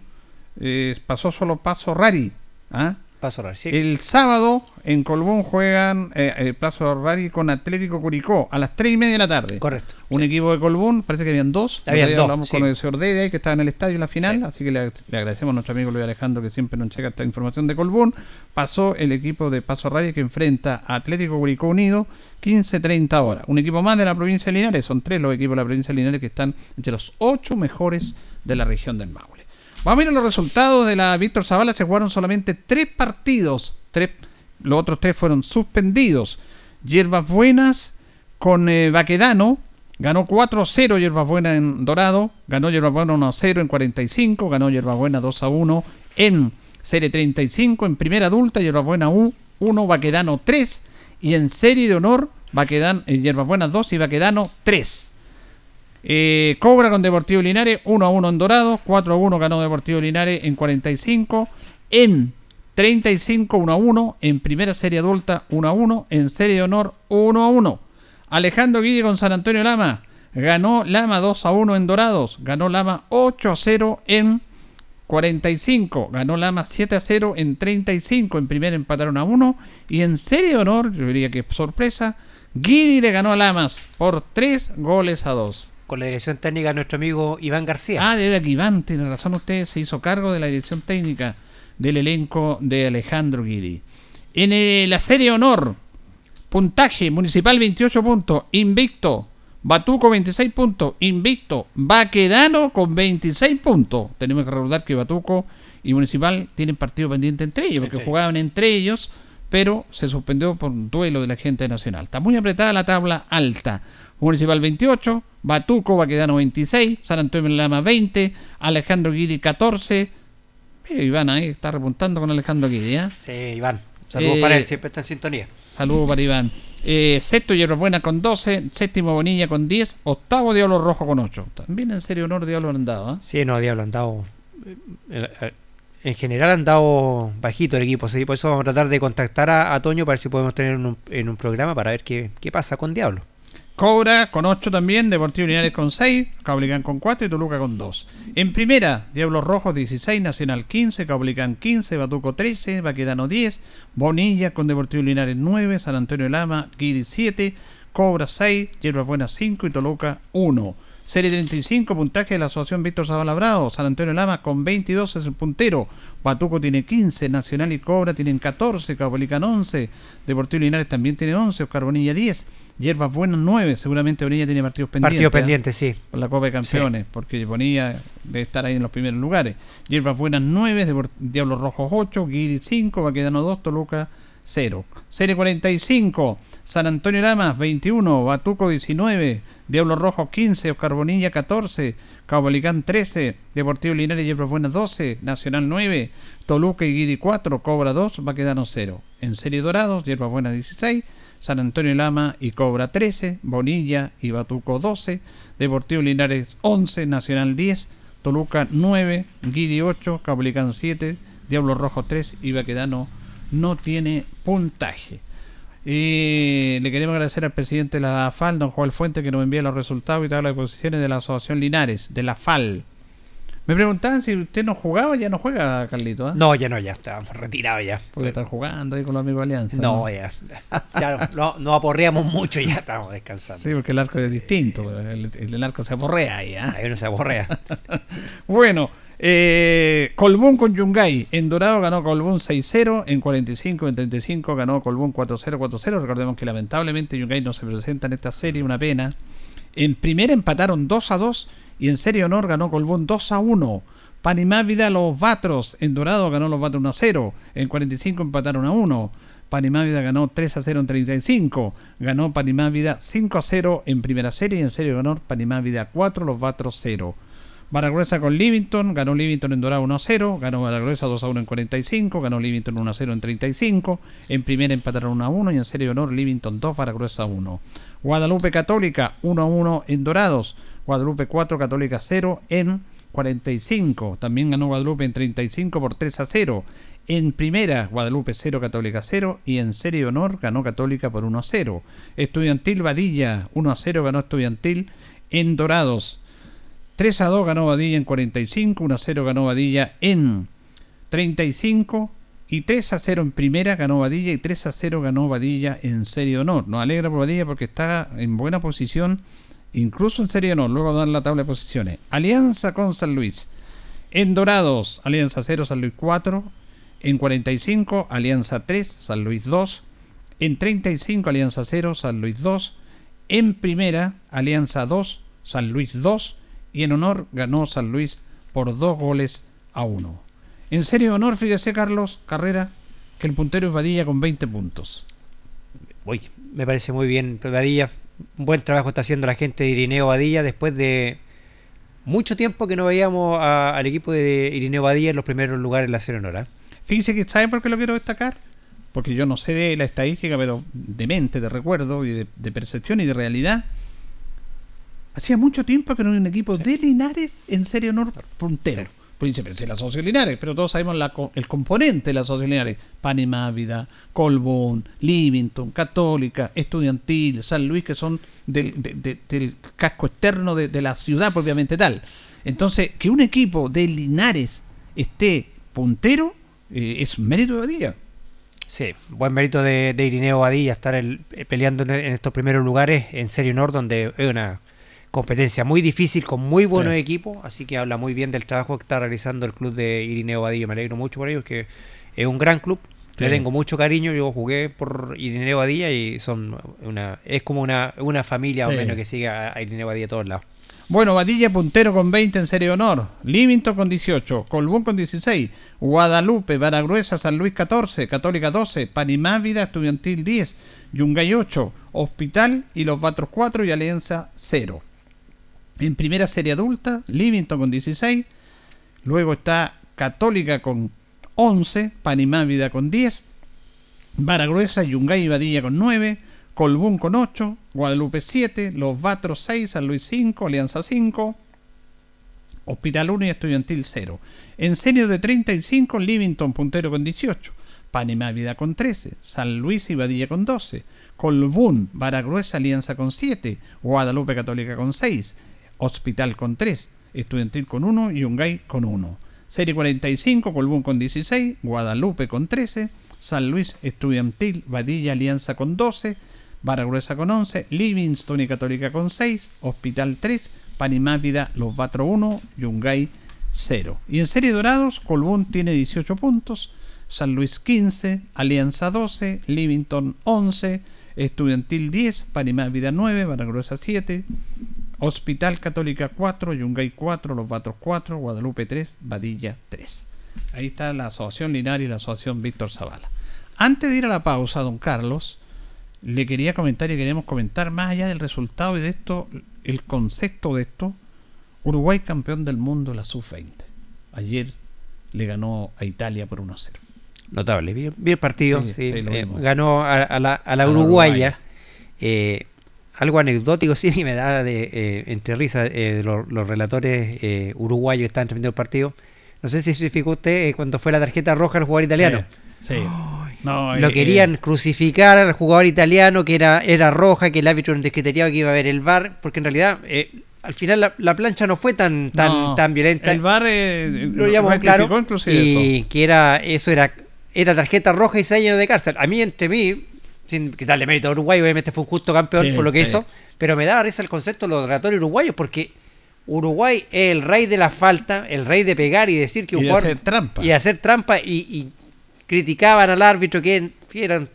eh, pasó solo paso Rari. ¿ah? Paso raro, sí. El sábado en Colbún juegan eh, eh, Plazo Rari con Atlético Curicó a las 3 y media de la tarde. Correcto. Un equipo de Colbún, parece que habían dos. Habían dos, hablamos sí. con el señor Dede ahí, que estaba en el estadio en la final, Sí. así que le, le agradecemos a nuestro amigo Luis Alejandro que siempre nos checa esta información de Colbún. Pasó el equipo de Paso Rari que enfrenta a Atlético Curicó Unido 15-30 horas. Un equipo más de la provincia de Linares, son tres los equipos de la provincia de Linares que están entre los ocho mejores de la región del Maule. Vamos a ver los resultados de la Víctor Zavala. Se jugaron solamente tres partidos. Tres, los otros tres fueron suspendidos. Hierbas Buenas con eh, Baquedano. Ganó 4-0 Hierbas Buenas en Dorado. Ganó Hierbas Buenas 1-0 en 45. Ganó Hierbas Buenas 2-1 en Serie 35. En primera adulta Hierbas Buenas 1, Baquedano 3. Y en Serie de Honor Baquedano, eh, Hierbas Buenas 2 y Baquedano 3. Eh, Cobra con Deportivo Linares 1 a 1 en Dorado, 4 a 1 ganó Deportivo Linares en 45, en 35 1 a 1, en primera serie adulta 1 a 1, en serie de honor 1 a 1. Alejandro Guille con San Antonio Lama ganó Lama 2 a 1 en Dorados, ganó Lama 8 a 0 en 45, ganó Lama 7 a 0 en 35, en primera empataron a 1 y en serie de honor, yo diría que sorpresa, Guidi le ganó a Lamas por 3 goles a 2. Con la dirección técnica de nuestro amigo Iván García. Ah, de verdad que Iván, tiene razón usted, se hizo cargo de la dirección técnica del elenco de Alejandro Guidi. En eh, la serie honor, puntaje Municipal 28 puntos, invicto, Batuco 26 puntos, invicto, Baquedano con 26 puntos. Tenemos que recordar que Batuco y Municipal tienen partido pendiente entre ellos, porque Entre jugaban entre ellos, pero se suspendió por un duelo de la gente nacional. Está muy apretada la tabla alta. Municipal 28, Batuco, Baquedano 26, San Antonio Lama 20, Alejandro Guidi 14. Mira, Iván ahí está repuntando con Alejandro Guidi, ¿ah? Sí, Iván. Saludos Eh, para él, siempre está en sintonía. Saludos para Iván. Eh, sexto Hierro Buena con 12, séptimo Bonilla con 10, octavo Diablo Rojo con 8. También en serio honor Diablo han dado, ¿ah? Sí, no, Diablo, han dado. eh, eh, En general han dado bajito el equipo, sí, por eso vamos a tratar de contactar a, a Toño para ver si podemos tener en un, en un programa para ver qué, qué pasa con Diablo. Cobra con 8 también, Deportivo Linares con 6, Cablicán con 4 y Toluca con 2. En primera, Diablos Rojos 16, Nacional 15, Cablicán 15, Batuco 13, Baquedano 10, Bonilla con Deportivo Linares 9, San Antonio Lama, Guidi 7, Cobra 6, Hierbas Buenas 5 y Toluca 1. Serie 35, puntaje de la Asociación Víctor Zavala Bravo. San Antonio Lamas con 22 es el puntero. Batuco tiene 15, Nacional y Cobra tienen 14, Caupolicán 11, Deportivo Linares también tiene 11, Oscar Bonilla 10, Hierbas Buenas 9, seguramente Bonilla tiene partidos pendientes. Partido ¿ah? pendiente, sí. por la Copa de Campeones, porque Bonilla debe estar ahí en los primeros lugares. Hierbas Buenas 9, Depor- Diablos Rojos 8, Guidi 5, Baquedano 2, Toluca 0. Serie 45, San Antonio Lamas 21, Batuco 19, Diablos Rojos 15, Oscar Bonilla 14, Caupolicán 13, Deportivo Linares y Hierbas Buenas 12, Nacional 9, Toluca y Guidi 4, Cobra 2, Baquedano 0. En Serie Dorados, Hierbas Buenas 16, San Antonio Lama y Cobra 13, Bonilla y Batuco 12, Deportivo Linares 11, Nacional 10, Toluca 9, Guidi 8, Caupolicán 7, Diablo Rojo 3 y Baquedano no tiene puntaje. Y le queremos agradecer al presidente de la FAL, don Joel Fuente, que nos envía los resultados y todas las posiciones de la Asociación Linares, de la FAL. Me preguntaban si usted no jugaba, ya no juega, Carlito. ¿ah? No, ya no, ya estábamos retirados ya. Porque está jugando ahí con los amigos de Alianza. No, ya. Ya no, no, aporreamos mucho, ya estamos descansando. Sí, porque el arco es distinto. El, el arco se aporrea ahí. ¿ah? Ahí uno se aporrea. Bueno, eh, Colbún con Yungay. En Dorado ganó Colbún 6-0. En 45, en 35 ganó Colbún 4-0, 4-0. Recordemos que lamentablemente Yungay no se presenta en esta serie, una pena. En primera empataron 2-2 y en serie honor ganó Colbún 2-1. Panimávida Los Vatros. En Dorado ganó Los Vatros 1-0. En 45 empataron a 1. Panimávida ganó 3 a 0 en 35. Ganó Panimávida 5 a 0 en primera serie y en serie de honor Panimávida 4, Los Vatros 0. Baragruesa con Livington, ganó Livington en Dorado 1 a 0, ganó Baragruesa 2 a 1 en 45, ganó Livington 1 a 0 en 35, en primera empataron 1 a 1 y en serie de honor Livington 2, Baragruesa 1. Guadalupe Católica 1 a 1 en Dorados, Guadalupe 4, Católica 0 en 45, también ganó Guadalupe en 35 por 3 a 0. En primera, Guadalupe 0, Católica 0 y en serie de honor ganó Católica por 1 a 0. Estudiantil Vadilla 1 a 0 ganó Estudiantil en Dorados. 3 a 2 ganó Badilla en 45, 1 a 0 ganó Badilla en 35 y 3 a 0 en primera ganó Badilla y 3 a 0 ganó Badilla en serie de honor. Nos alegra por Badilla porque está en buena posición, incluso en serie de honor. Luego dan la tabla de posiciones. Alianza con San Luis. En Dorados, Alianza 0, San Luis 4. En 45, Alianza 3, San Luis 2. En 35, Alianza 0, San Luis 2. En primera, Alianza 2, San Luis 2 y en honor ganó San Luis por dos goles a uno. En serio honor, fíjese Carlos Carrera, que el puntero es Vadilla con 20 puntos. Uy, me parece muy bien, Badilla. Un buen trabajo está haciendo la gente de Irineo Badilla después de mucho tiempo que no veíamos a- al equipo de Irineo Badilla en los primeros lugares en la Serie Honor. ¿ah? Fíjese que ¿sabe por qué lo quiero destacar? Porque yo no sé de la estadística, pero de mente, de recuerdo y de, de percepción y de realidad. Hacía mucho tiempo que no había un equipo de Linares en serie honor puntero. Pues dice, pero si la socio Linares, pero todos sabemos la co- el componente de la socio Linares. Panimávida, Colbún, Livington, Católica, Estudiantil, San Luis, que son del, de- de- del casco externo de, de la ciudad propiamente tal. Entonces, que un equipo de Linares esté puntero eh, es mérito de día. Sí, buen mérito de, de Irineo Badilla estar el- eh, peleando en, en estos primeros lugares en Serie Honor, donde es una competencia muy difícil con muy buenos Sí. equipos, así que habla muy bien del trabajo que está realizando el club de Irineo Badilla. Me alegro mucho por ellos, que es un gran club. Le tengo mucho cariño, yo jugué por Irineo Badilla y son una es como una, una familia o Sí. menos que sigue a, Irineo Badilla a todos lados. Bueno, Badilla puntero con 20 en serie de honor, Livington con 18, Colbún con 16, Guadalupe, Baragruesa, San Luis 14, Católica 12, Panimávida, Estudiantil 10, Yungay 8, Hospital y Los Vatros 4 y Alianza 0. En primera serie adulta, Livington con 16, luego está Católica con 11, Panimávida con 10, Baragruesa, Yungay y Badilla con 9, Colbún con 8, Guadalupe 7, Los Vatros 6, San Luis 5, Alianza 5, Hospital 1 y Estudiantil 0. En serio de 35, Livington puntero con 18, Panimávida con 13, San Luis y Badilla con 12, Colbún, Baragruesa, Alianza con 7, Guadalupe Católica con 6, Hospital con 3, Estudiantil con 1 y Yungay con 1. Serie 45, Colbún con 16, Guadalupe con 13, San Luis Estudiantil, Badilla Alianza con 12, Baragruesa con 11, Livingston y Católica con 6, Hospital 3, Panimávida Los Batro 1, Yungay 0. Y en serie dorados, Colbún tiene 18 puntos, San Luis 15, Alianza 12, Livington 11, Estudiantil 10, Panimávida 9, Baragruesa 7, Hospital Católica 4, Yungay 4, Los Batros 4, Guadalupe 3, Badilla 3. Ahí está la Asociación Linares y la Asociación Víctor Zavala. Antes de ir a la pausa, don Carlos, le quería comentar y queremos comentar más allá del resultado y de esto, el concepto de esto. Uruguay campeón del mundo la sub-20. Ayer le ganó a Italia por 1-0. Notable, bien, bien partido. Sí, sí, sí, eh, ganó a, a la, a la A la uruguaya. uruguaya. Eh, algo anecdótico, sí, y me da de, eh, entre risas eh, de los, los relatores eh, uruguayos que estaban transmitiendo el partido. No sé si se fijó usted eh, cuando fue la tarjeta roja al jugador italiano. Sí. No, Lo eh, querían crucificar al jugador italiano que era, era roja, que el árbitro no descriteriaba que iba a haber el VAR, porque en realidad al final la, la plancha no fue tan, tan, no, tan violenta. El VAR eh, lo rectificó claro y eso. que era eso era era tarjeta roja y seis años de cárcel. A mí entre mí sin quitarle mérito a Uruguay, obviamente fue un justo campeón Sí, por lo que sí. hizo, pero me da risa el concepto de los relatorios uruguayos porque Uruguay es el rey de la falta, el rey de pegar y decir que Y un de jugador- hacer trampa. y hacer trampa y, y criticaban al árbitro que, eran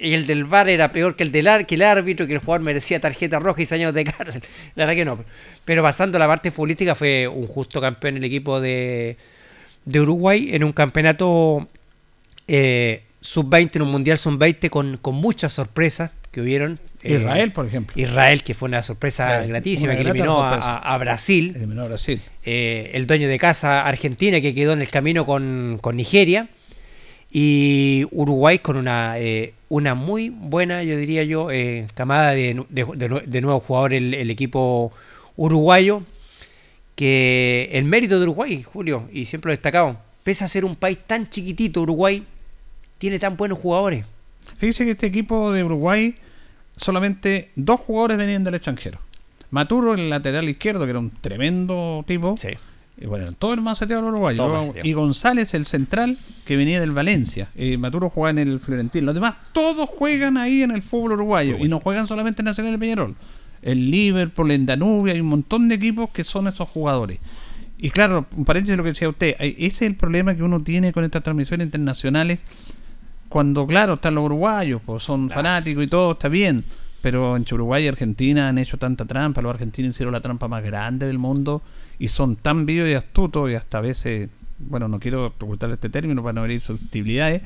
el del VAR era peor que el del ar- que el árbitro, que el jugador merecía tarjeta roja y años de cárcel. La verdad que no. Pero pasando a la parte futbolística fue un justo campeón el equipo de, de Uruguay en un campeonato eh, sub-20, en un mundial sub-20 con, con muchas sorpresas que hubieron. Eh, Israel, por ejemplo. Israel, que fue una sorpresa Eh, gratísima, una que eliminó a, Brasil. Eliminó a Brasil. Eh, el dueño de casa Argentina, que quedó en el camino con, con Nigeria. Y Uruguay con una, eh, una muy buena, yo diría yo, camada de, de, de, de nuevos jugadores, el, el equipo uruguayo. Que el mérito de Uruguay, Julio, y siempre lo he destacado, pese a ser un país tan chiquitito, Uruguay tiene tan buenos jugadores. Fíjese que este equipo de Uruguay solamente dos jugadores venían del extranjero. Maturo, el lateral izquierdo, que era un tremendo tipo. Sí. Y bueno, todo el maceteado del Uruguay. Todo Luego- y González, el central, que venía del Valencia. Eh, Maturo juega en el Florentino. Los demás, todos juegan ahí en el fútbol uruguayo. Y no juegan solamente en Nacional de Peñarol. El Liverpool, en Danubia, hay un montón de equipos que son esos jugadores. Y claro, un paréntesis de lo que decía usted, eh, ese es el problema que uno tiene con estas transmisiones internacionales. Cuando, claro, están los uruguayos, pues son fanáticos y todo, está bien. Pero entre Uruguay y Argentina han hecho tanta trampa. Los argentinos hicieron la trampa más grande del mundo y son tan vivos y astutos y hasta a veces, bueno, no quiero ocultar este término para no herir susceptibilidades,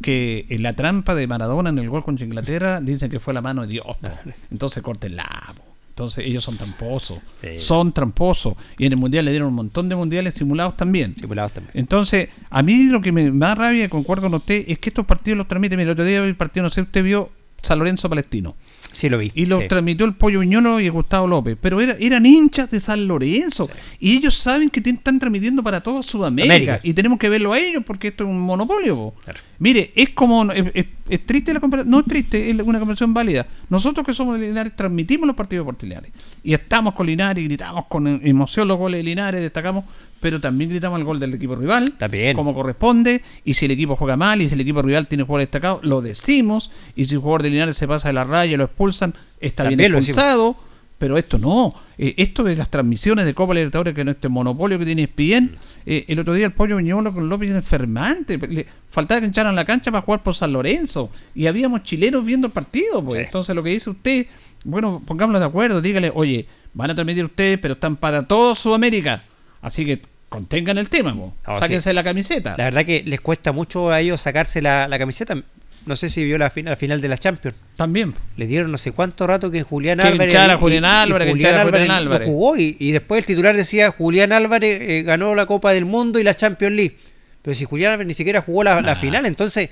que en la trampa de Maradona en el gol contra Inglaterra dicen que fue la mano de Dios. po. Entonces corten la Entonces ellos son tramposos. Sí. Son tramposos. Y en el Mundial le dieron un montón de mundiales simulados también. Simulados también. Entonces, a mí lo que me da rabia, y concuerdo con usted, es que estos partidos los transmiten. Mira, el otro día vi el partido, no sé, usted vio San Lorenzo Palestino. Sí, lo vi. Y lo sí. transmitió el Pollo Viñolo y Gustavo López. Pero era- eran hinchas de San Lorenzo. Y ellos saben que te están transmitiendo para toda Sudamérica. América. Y tenemos que verlo a ellos porque esto es un monopolio. Claro. Mire, es como. Es, es- es triste la comparación. No es triste, es una comparación válida. Nosotros que somos de Linares transmitimos los partidos por Linares. Y estamos con Linares, gritamos con emoción los goles de Linares, destacamos. Pero también gritamos el gol del equipo rival. También. Como corresponde. Y si el equipo juega mal y si el equipo rival tiene jugadores destacados, lo decimos. Y si el jugador de Linares se pasa de la raya y lo expulsan, está También bien expulsado. Pero esto no. Eh, esto de las transmisiones de Copa Libertadores, que no este monopolio que tiene ESPN. eh, el otro día el pollo Viñolo con López enfermante. Le faltaba que echaran la cancha para jugar por San Lorenzo. Y habíamos chilenos viendo el partido. Pues. Sí. Entonces lo que dice usted, bueno, pongámonos de acuerdo. Dígale, oye, van a transmitir ustedes, pero están para todo Sudamérica. Así que contengan el tema. No, Sáquense sí. la camiseta. La verdad que les cuesta mucho a ellos sacarse la, la camiseta. No sé si vio la, fin- la final de la Champions. También. Le dieron no sé cuánto rato que Julián Que Álvarez. hinchara y- Julián y Álvarez, que Julián Álvarez no jugó y, y después el titular decía Julián Álvarez eh, ganó la Copa del Mundo y la Champions League. Pero si Julián Álvarez ni siquiera jugó la, la final, entonces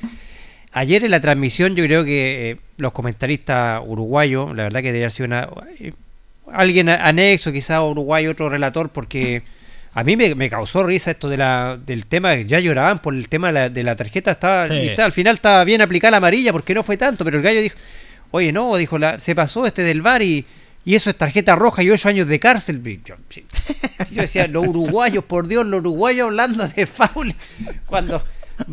ayer en la transmisión yo creo que eh, los comentaristas uruguayos, la verdad que debería ser una eh, alguien anexo, quizá uruguayo, otro relator, porque a mí me, me causó risa esto de la, del tema, ya lloraban por el tema de la, de la tarjeta, estaba, Sí. y está- al final estaba bien aplicada la amarilla porque no fue tanto, pero el gallo dijo, oye no, dijo, la, se pasó este del bar y, y eso es tarjeta roja y ocho años de cárcel. Yo decía, los uruguayos, por Dios, los uruguayos hablando de faul, cuando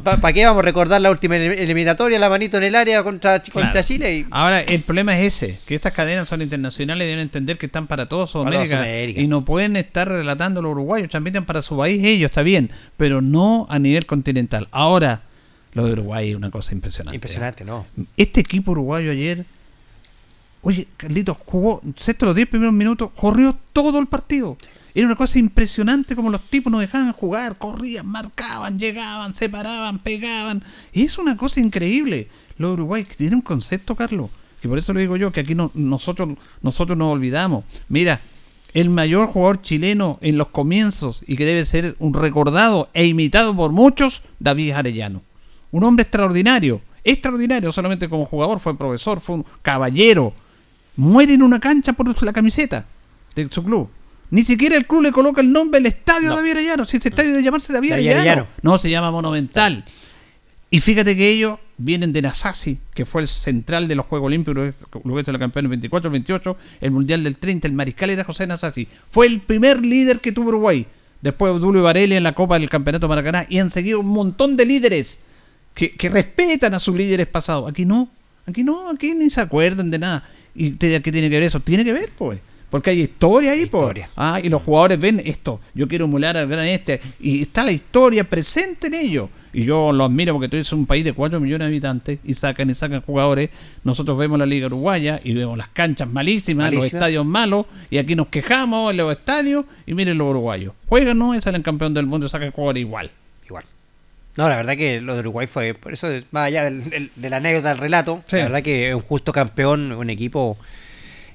¿Para qué vamos a recordar la última elim- eliminatoria, la manito en el área contra, contra Claro. Chile? Y, Ahora, el problema es ese, que estas cadenas son internacionales y deben entender que están para toda Sudamérica, Sudamérica. y no pueden estar relatando a los uruguayos, transmiten para su país ellos, está bien, pero no a nivel continental. Ahora, lo de Uruguay es una cosa impresionante. impresionante, ¿no? Este equipo uruguayo ayer, oye, Carlitos, jugó, sexto los 10 primeros minutos, corrió todo el partido. Era una cosa impresionante como los tipos no dejaban jugar, corrían, marcaban, llegaban, se paraban, pegaban. Es una cosa increíble. Los Uruguay que tienen un concepto, Carlos, que por eso lo digo yo, que aquí no, nosotros, nosotros nos olvidamos. Mira, el mayor jugador chileno en los comienzos y que debe ser un recordado e imitado por muchos, David Arellano. Un hombre extraordinario, extraordinario, solamente como jugador, fue profesor, fue un caballero. Muere en una cancha por la camiseta de su club. Ni siquiera el club le coloca el nombre del estadio No. David Arellano. Si ese estadio de llamarse David, David Arellano. Arellano. No, se llama Monumental. Y fíjate que ellos vienen de Nasasi, que fue el central de los Juegos Olímpicos, luego de la campeona el 24, el 28, el Mundial del 30, el mariscal era José Nasasi. Fue el primer líder que tuvo Uruguay. Después Obdulio Varela en la Copa del Campeonato Maracaná y han seguido un montón de líderes que, que respetan a sus líderes pasados. Aquí no, aquí no, aquí ni se acuerdan de nada. ¿Y qué tiene que ver eso? Tiene que ver, pues. Porque hay historia ahí. Historia. Ah, y los jugadores ven esto. Yo quiero emular al gran este. Y está la historia presente en ello. Y yo lo admiro porque tú eres un país de 4 millones de habitantes y sacan y sacan jugadores. Nosotros vemos la Liga Uruguaya y vemos las canchas malísimas, los estadios malos. Y aquí nos quejamos en los estadios. Y miren los uruguayos. Juegan, ¿no? Y salen campeón del mundo y sacan jugadores igual. Igual. No, la verdad que lo de Uruguay fue, por eso, más allá de la anécdota del relato, Sí. la verdad que es un justo campeón, un equipo,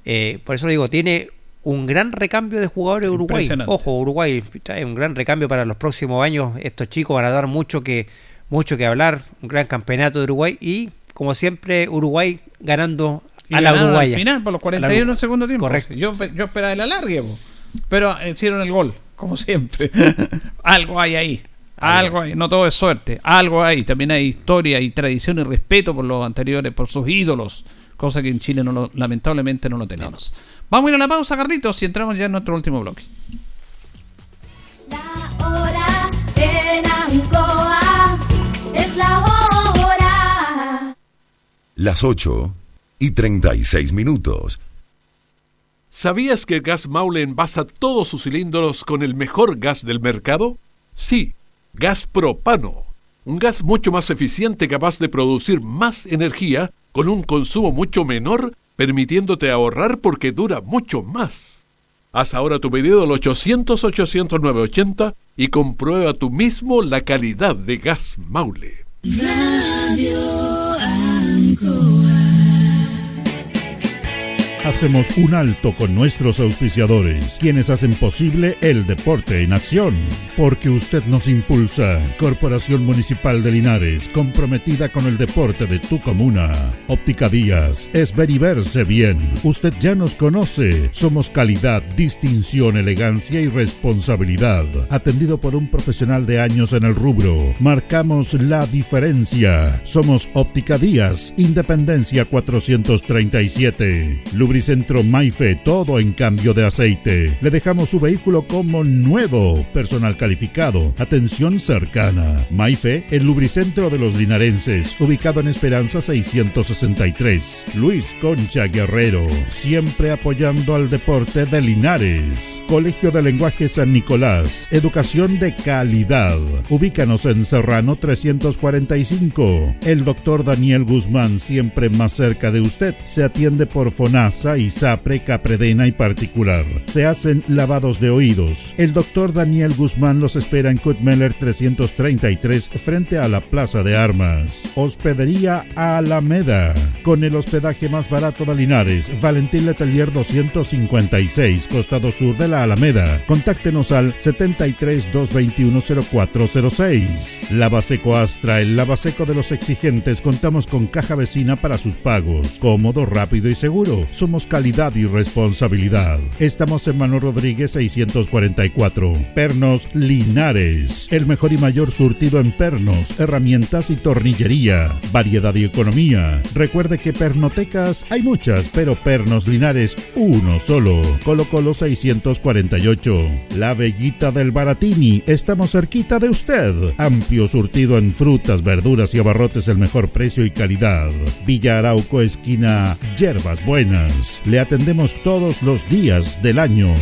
eh, por eso digo, tiene un gran recambio de jugadores de Uruguay. Ojo, Uruguay trae un gran recambio para los próximos años. Estos chicos van a dar mucho que, mucho que hablar, un gran campeonato de Uruguay y, como siempre, Uruguay ganando Y a la Uruguaya. Al final, por los A la 41 Uruguay. segundo tiempo. Correcto. Yo, yo esperaba el alargue, po. pero eh, hicieron el gol, como siempre. algo hay ahí. Algo hay, no todo es suerte, algo hay, también hay historia y tradición y respeto por los anteriores, por sus ídolos, cosa que en Chile no lo- lamentablemente no lo tenemos. Vamos a ir a la pausa, Carlitos, y entramos ya en nuestro último bloque. La hora en Ancoa es la hora. Las 8 y 36 minutos. ¿Sabías que Gas Maule envasa todos sus cilindros con el mejor gas del mercado? Sí, gas propano. Un gas mucho más eficiente capaz de producir más energía con un consumo mucho menor, permitiéndote ahorrar porque dura mucho más. Haz ahora tu pedido al 800-800-980 y comprueba tú mismo la calidad de Gas Maule. Hacemos un alto con nuestros auspiciadores, quienes hacen posible el deporte en acción. Porque usted nos impulsa. Corporación Municipal de Linares, comprometida con el deporte de tu comuna. Óptica Díaz, es ver y verse bien. Usted ya nos conoce. Somos calidad, distinción, elegancia y responsabilidad. Atendido por un profesional de años en el rubro. Marcamos la diferencia. Somos Óptica Díaz, Independencia 437. Lubricentro Maife, todo en cambio de aceite. Le dejamos su vehículo como nuevo. Personal calificado, atención cercana. Maife, el lubricentro de los linarenses, ubicado en Esperanza 663. Luis Concha Guerrero, siempre apoyando al deporte de Linares. Colegio de Lenguaje San Nicolás, educación de calidad. Ubícanos en Serrano 345. El doctor Daniel Guzmán, siempre más cerca de usted, se atiende por FONASA, ISAPRE, Capredena y particular. Se hacen lavados de oídos. El doctor Daniel Guzmán los espera en Kutmeller 333 frente a la Plaza de Armas. Hospedería Alameda. Con el hospedaje más barato de Linares, Valentín Letelier 256, costado sur de la Alameda. Contáctenos al 73 221 0406. Lavaseco Astra, el lavaseco de los exigentes. Contamos con caja vecina para sus pagos. Cómodo, rápido y seguro. Calidad y responsabilidad. Estamos en Manuel Rodríguez 644. Pernos Linares. El mejor y mayor surtido en pernos, herramientas y tornillería. Variedad y economía. Recuerde que pernotecas hay muchas, pero pernos Linares uno solo. Colo Colo 648. La Bellita del Baratini. Estamos cerquita de usted. Amplio surtido en frutas, verduras y abarrotes el mejor precio y calidad. Villa Arauco, esquina Yerbas Buenas. Le atendemos todos los días del año.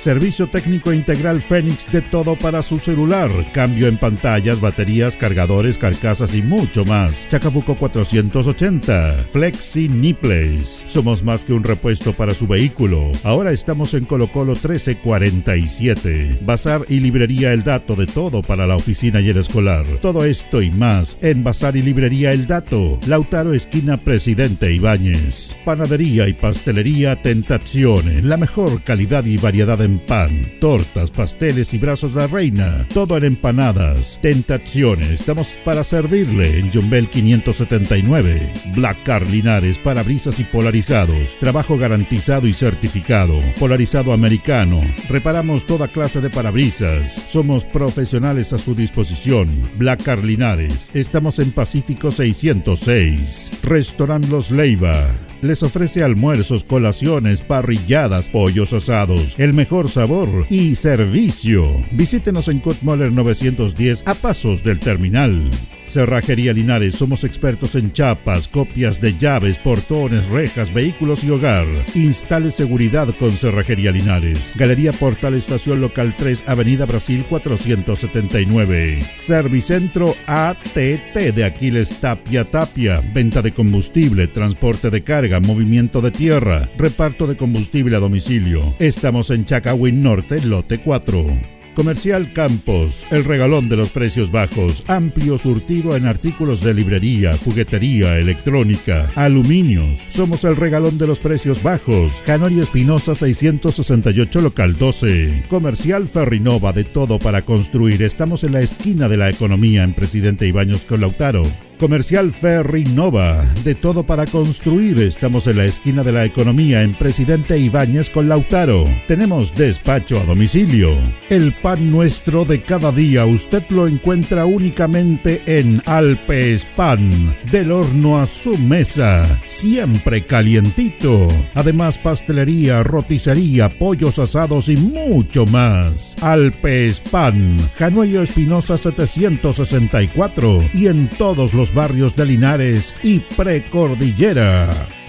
Servicio técnico integral Fénix de todo para su celular. Cambio en pantallas, baterías, cargadores, carcasas y mucho más. Chacabuco 480. Flexi Nipples. Somos más que un repuesto para su vehículo. Ahora estamos en Colo Colo 1347. Bazar y librería El Dato de todo para la oficina y el escolar. Todo esto y más en Bazar y librería El Dato. Lautaro esquina Presidente Ibáñez. Panadería y pastelería Tentazione. La mejor calidad y variedad en pan, tortas, pasteles y brazos de la reina. Todo en empanadas. Tentazione. Estamos para servirle en Jumbel 579. Black Car Linares, parabrisas y polarizados. Trabajo garantizado y certificado. Polarizado americano. Reparamos toda clase de parabrisas. Somos profesionales a su disposición. Black Car Linares. Estamos en Pacífico 606. Restaurant Los Leiva. Les ofrece almuerzos, colaciones, parrilladas, pollos asados, el mejor sabor y servicio. Visítenos en Kutmoller 910 a pasos del terminal. Cerrajería Linares, somos expertos en chapas, copias de llaves, portones, rejas, vehículos y hogar. Instale seguridad con Cerrajería Linares. Galería Portal Estación Local 3, Avenida Brasil 479. Servicentro ATT de Aquiles Tapia Tapia. Venta de combustible, transporte de carga, movimiento de tierra, reparto de combustible a domicilio. Estamos en Chacawin Norte, lote 4. Comercial Campos, el regalón de los precios bajos, amplio surtido en artículos de librería, juguetería, electrónica, aluminios. Somos el regalón de los precios bajos. Canorio Espinosa 668 local 12. Comercial Ferrinova de todo para construir. Estamos en la esquina de la economía en Presidente Ibaños con Lautaro. Comercial Ferry Nova, de todo para construir. Estamos en la esquina de la economía en Presidente Ibáñez con Lautaro. Tenemos despacho a domicilio. El pan nuestro de cada día usted lo encuentra únicamente en Alpes Pan, del horno a su mesa, siempre calientito. Además pastelería, roticería, pollos asados y mucho más. Alpes Pan, Januello Espinosa 764 y en todos los barrios de Linares y Precordillera.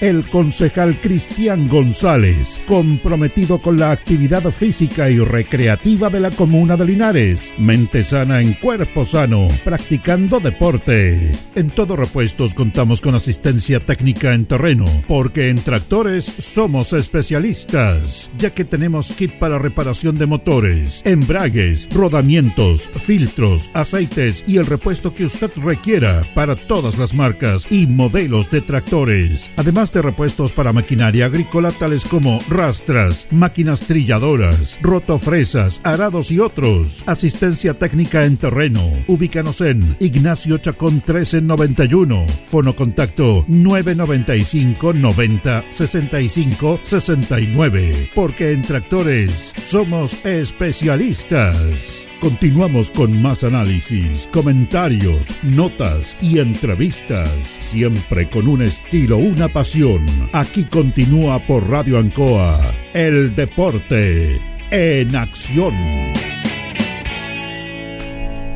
el concejal Cristian González, comprometido con la actividad física y recreativa de la comuna de Linares. Mente sana en cuerpo sano, practicando deporte. En todo repuestos contamos con asistencia técnica en terreno, porque en tractores somos especialistas, ya que tenemos kit para reparación de motores, embragues, rodamientos, filtros, aceites y el repuesto que usted requiera para todas las marcas y modelos de tractores. Además de repuestos para maquinaria agrícola tales como rastras, máquinas trilladoras, rotofresas, arados y otros. Asistencia técnica en terreno. Ubícanos en Ignacio Chacón 1391. Fono contacto 995 90 65 69. Porque en tractores somos especialistas. Continuamos con más análisis, comentarios, notas y entrevistas, siempre con un estilo, una pasión. Aquí continúa por Radio Ancoa, el deporte en acción.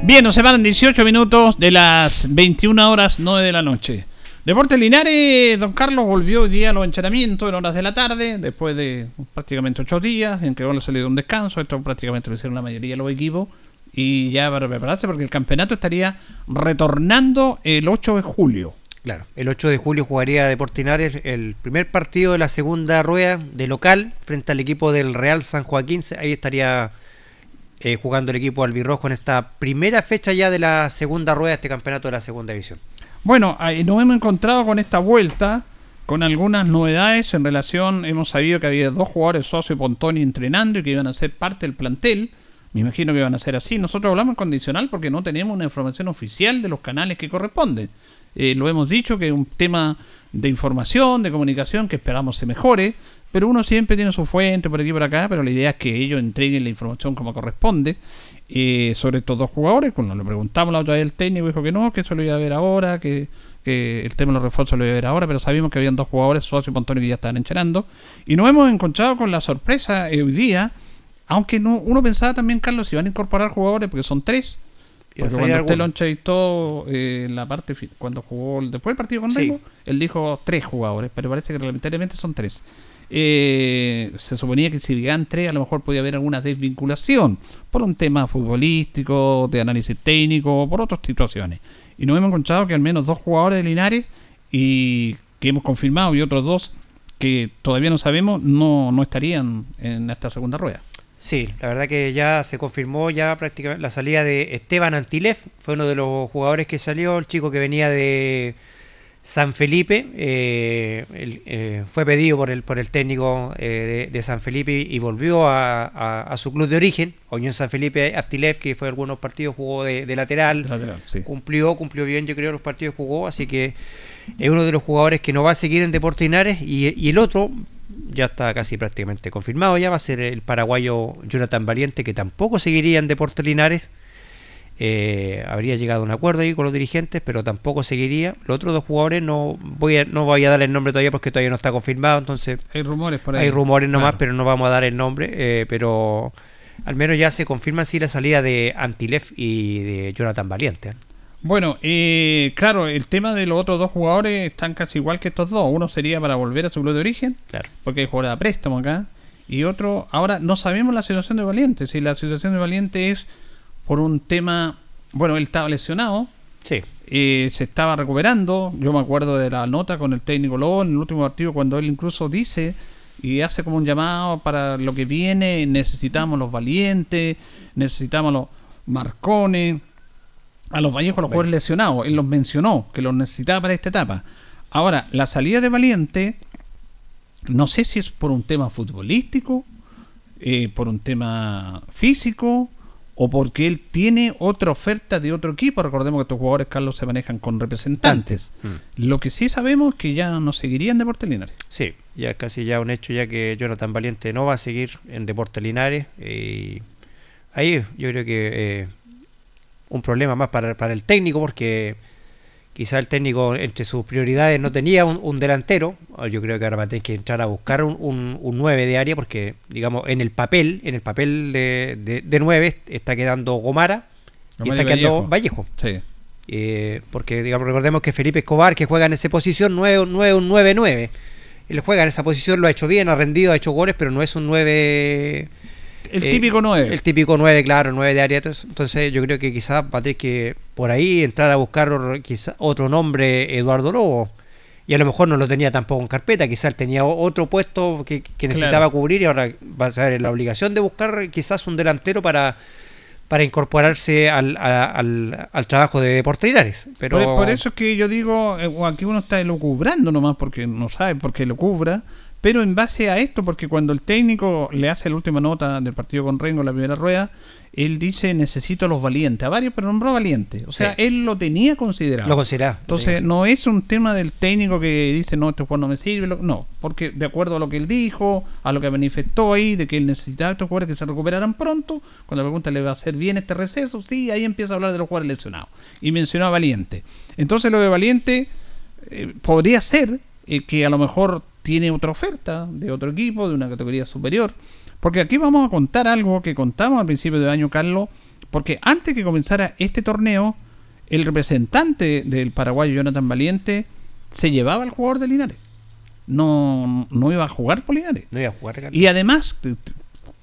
Bien, nos separan 18 minutos de las 21 horas 9 de la noche. Deportes Linares, don Carlos volvió hoy día a los entrenamientos en horas de la tarde, después de prácticamente 8 días, en que se le dio un descanso, esto prácticamente lo hicieron la mayoría de los equipos, y ya para prepararse porque el campeonato estaría retornando el 8 de julio. Claro, el 8 de julio jugaría Deportinares el primer partido de la segunda rueda de local frente al equipo del Real San Joaquín. Ahí estaría eh, jugando el equipo albirrojo en esta primera fecha ya de la segunda rueda de este campeonato de la segunda división. Bueno, nos hemos encontrado con esta vuelta con algunas novedades en relación, hemos sabido que había dos jugadores, Socio y Pontoni, entrenando y que iban a ser parte del plantel. Me imagino que van a ser así. Nosotros hablamos en condicional porque no tenemos una información oficial de los canales que corresponden. Eh, lo hemos dicho que es un tema de información, de comunicación que esperamos se mejore, pero uno siempre tiene su fuente por aquí y por acá, pero la idea es que ellos entreguen la información como corresponde eh, sobre estos dos jugadores. Cuando le preguntamos la otra vez al técnico, dijo que no, que eso lo iba a ver ahora, que, que el tema de los refuerzos lo iba a ver ahora, pero sabíamos que habían dos jugadores, Socio y Pontoni, que ya estaban encharando. Y nos hemos encontrado con la sorpresa eh, hoy día, aunque no, uno pensaba también, Carlos, si van a incorporar jugadores, porque son tres. Porque cuando usted lo entrevistó eh, en la parte, cuando jugó el- después del partido con Sí. Remo, él dijo tres jugadores, pero parece que reglamentariamente son tres. Eh, se suponía que si llegaban tres, a lo mejor podía haber alguna desvinculación por un tema futbolístico, de análisis técnico, por otras situaciones. Y nos hemos encontrado que al menos dos jugadores de Linares y que hemos confirmado y otros dos que todavía no sabemos no, no estarían en esta segunda rueda. Sí, la verdad que ya se confirmó ya prácticamente la salida de Esteban Antilev, fue uno de los jugadores que salió, el chico que venía de San Felipe, eh, el- eh, fue pedido por el por el técnico eh, de, de San Felipe y volvió a, a- a su club de origen, Unión San Felipe Antilev, que fue algunos partidos jugó de, de lateral, De lateral, sí. cumplió, cumplió bien, yo creo, los partidos que jugó, así que es uno de los jugadores que no va a seguir en Deportes Linares y, y el otro ya está casi prácticamente confirmado, ya va a ser el paraguayo Jonathan Valiente, que tampoco seguiría en Deportes Linares. Eh, habría llegado a un acuerdo ahí con los dirigentes, pero tampoco seguiría. Los otros dos jugadores no voy a, no voy a dar el nombre todavía porque todavía no está confirmado, entonces Hay rumores por ahí. hay rumores nomás, Claro. pero no vamos a dar el nombre. eh, pero al menos ya se confirma sí la salida de Antilef y de Jonathan Valiente. ¿eh? Bueno, eh, claro, el tema de los otros dos jugadores están casi igual que estos dos. Uno sería para volver a su club de origen, Claro. porque hay jugadores a préstamo acá. Y otro, ahora no sabemos la situación de Valiente. Si la situación de Valiente es por un tema, bueno, él estaba lesionado, Sí. eh, se estaba recuperando. Yo me acuerdo de la nota con el técnico Lobo en el último partido cuando él incluso dice y hace como un llamado para lo que viene. Necesitamos los valientes, necesitamos los marcones, a los Vallejos, a los jugadores lesionados. Él los mencionó que los necesitaba para esta etapa. Ahora, la salida de Valiente, no sé si es por un tema futbolístico, eh, por un tema físico o porque él tiene otra oferta de otro equipo. Recordemos que estos jugadores, Carlos, se manejan con representantes. Lo que sí sabemos es que ya no seguiría en Deportes Linares. Sí, ya casi ya un hecho ya que Jonathan Valiente no va a seguir en Deportes Linares. eh, y ahí yo creo que eh, un problema más para, para el técnico porque quizá el técnico entre sus prioridades no tenía un, un delantero. o Yo creo que ahora va a tener que entrar a buscar un, un, un 9 de área porque, digamos, en el papel, en el papel de, de, de 9 está quedando Gomara y está y quedando Vallejo. Sí. Eh, porque digamos, recordemos que Felipe Escobar, que juega en esa posición, no es un 9, un 9-9. Él juega en esa posición, lo ha hecho bien, ha rendido, ha hecho goles, pero no es un 9. El eh, típico 9. El típico 9, claro, 9 de área. Entonces, yo creo que quizás va a tener que por ahí entrar a buscar quizá otro nombre, Eduardo Lobo. Y a lo mejor no lo tenía tampoco en carpeta, quizás él tenía otro puesto que, que necesitaba Claro. cubrir y ahora va a ser la obligación de buscar quizás un delantero para, para incorporarse al, a- al, al trabajo de Deportes. Pero Por, por eso es que yo digo, eh, aquí uno está elucubrando nomás porque no sabe por qué lo cubra, pero en base a esto, porque cuando el técnico le hace la última nota del partido con Rengo, la primera rueda, él dice necesito a los valientes, a varios, pero nombró valientes. O sea, Sí. él lo tenía considerado. lo consideraba. Entonces, no es un tema del técnico que dice, no, este jugador no me sirve. No, porque de acuerdo a lo que él dijo, a lo que manifestó ahí, de que él necesitaba a estos jugadores que se recuperaran pronto, cuando le pregunta, ¿le va a hacer bien este receso? Sí, ahí empieza a hablar de los jugadores lesionados. Y mencionó a Valiente. Entonces, lo de Valiente eh, podría ser eh, que a lo mejor tiene otra oferta de otro equipo, de una categoría superior. Porque aquí vamos a contar algo que contamos al principio de año, Carlos, porque antes que comenzara este torneo, el representante del paraguayo Jonathan Valiente se llevaba al jugador de Linares. No, no iba a jugar por Linares. No iba a jugar. Carlos. Y además,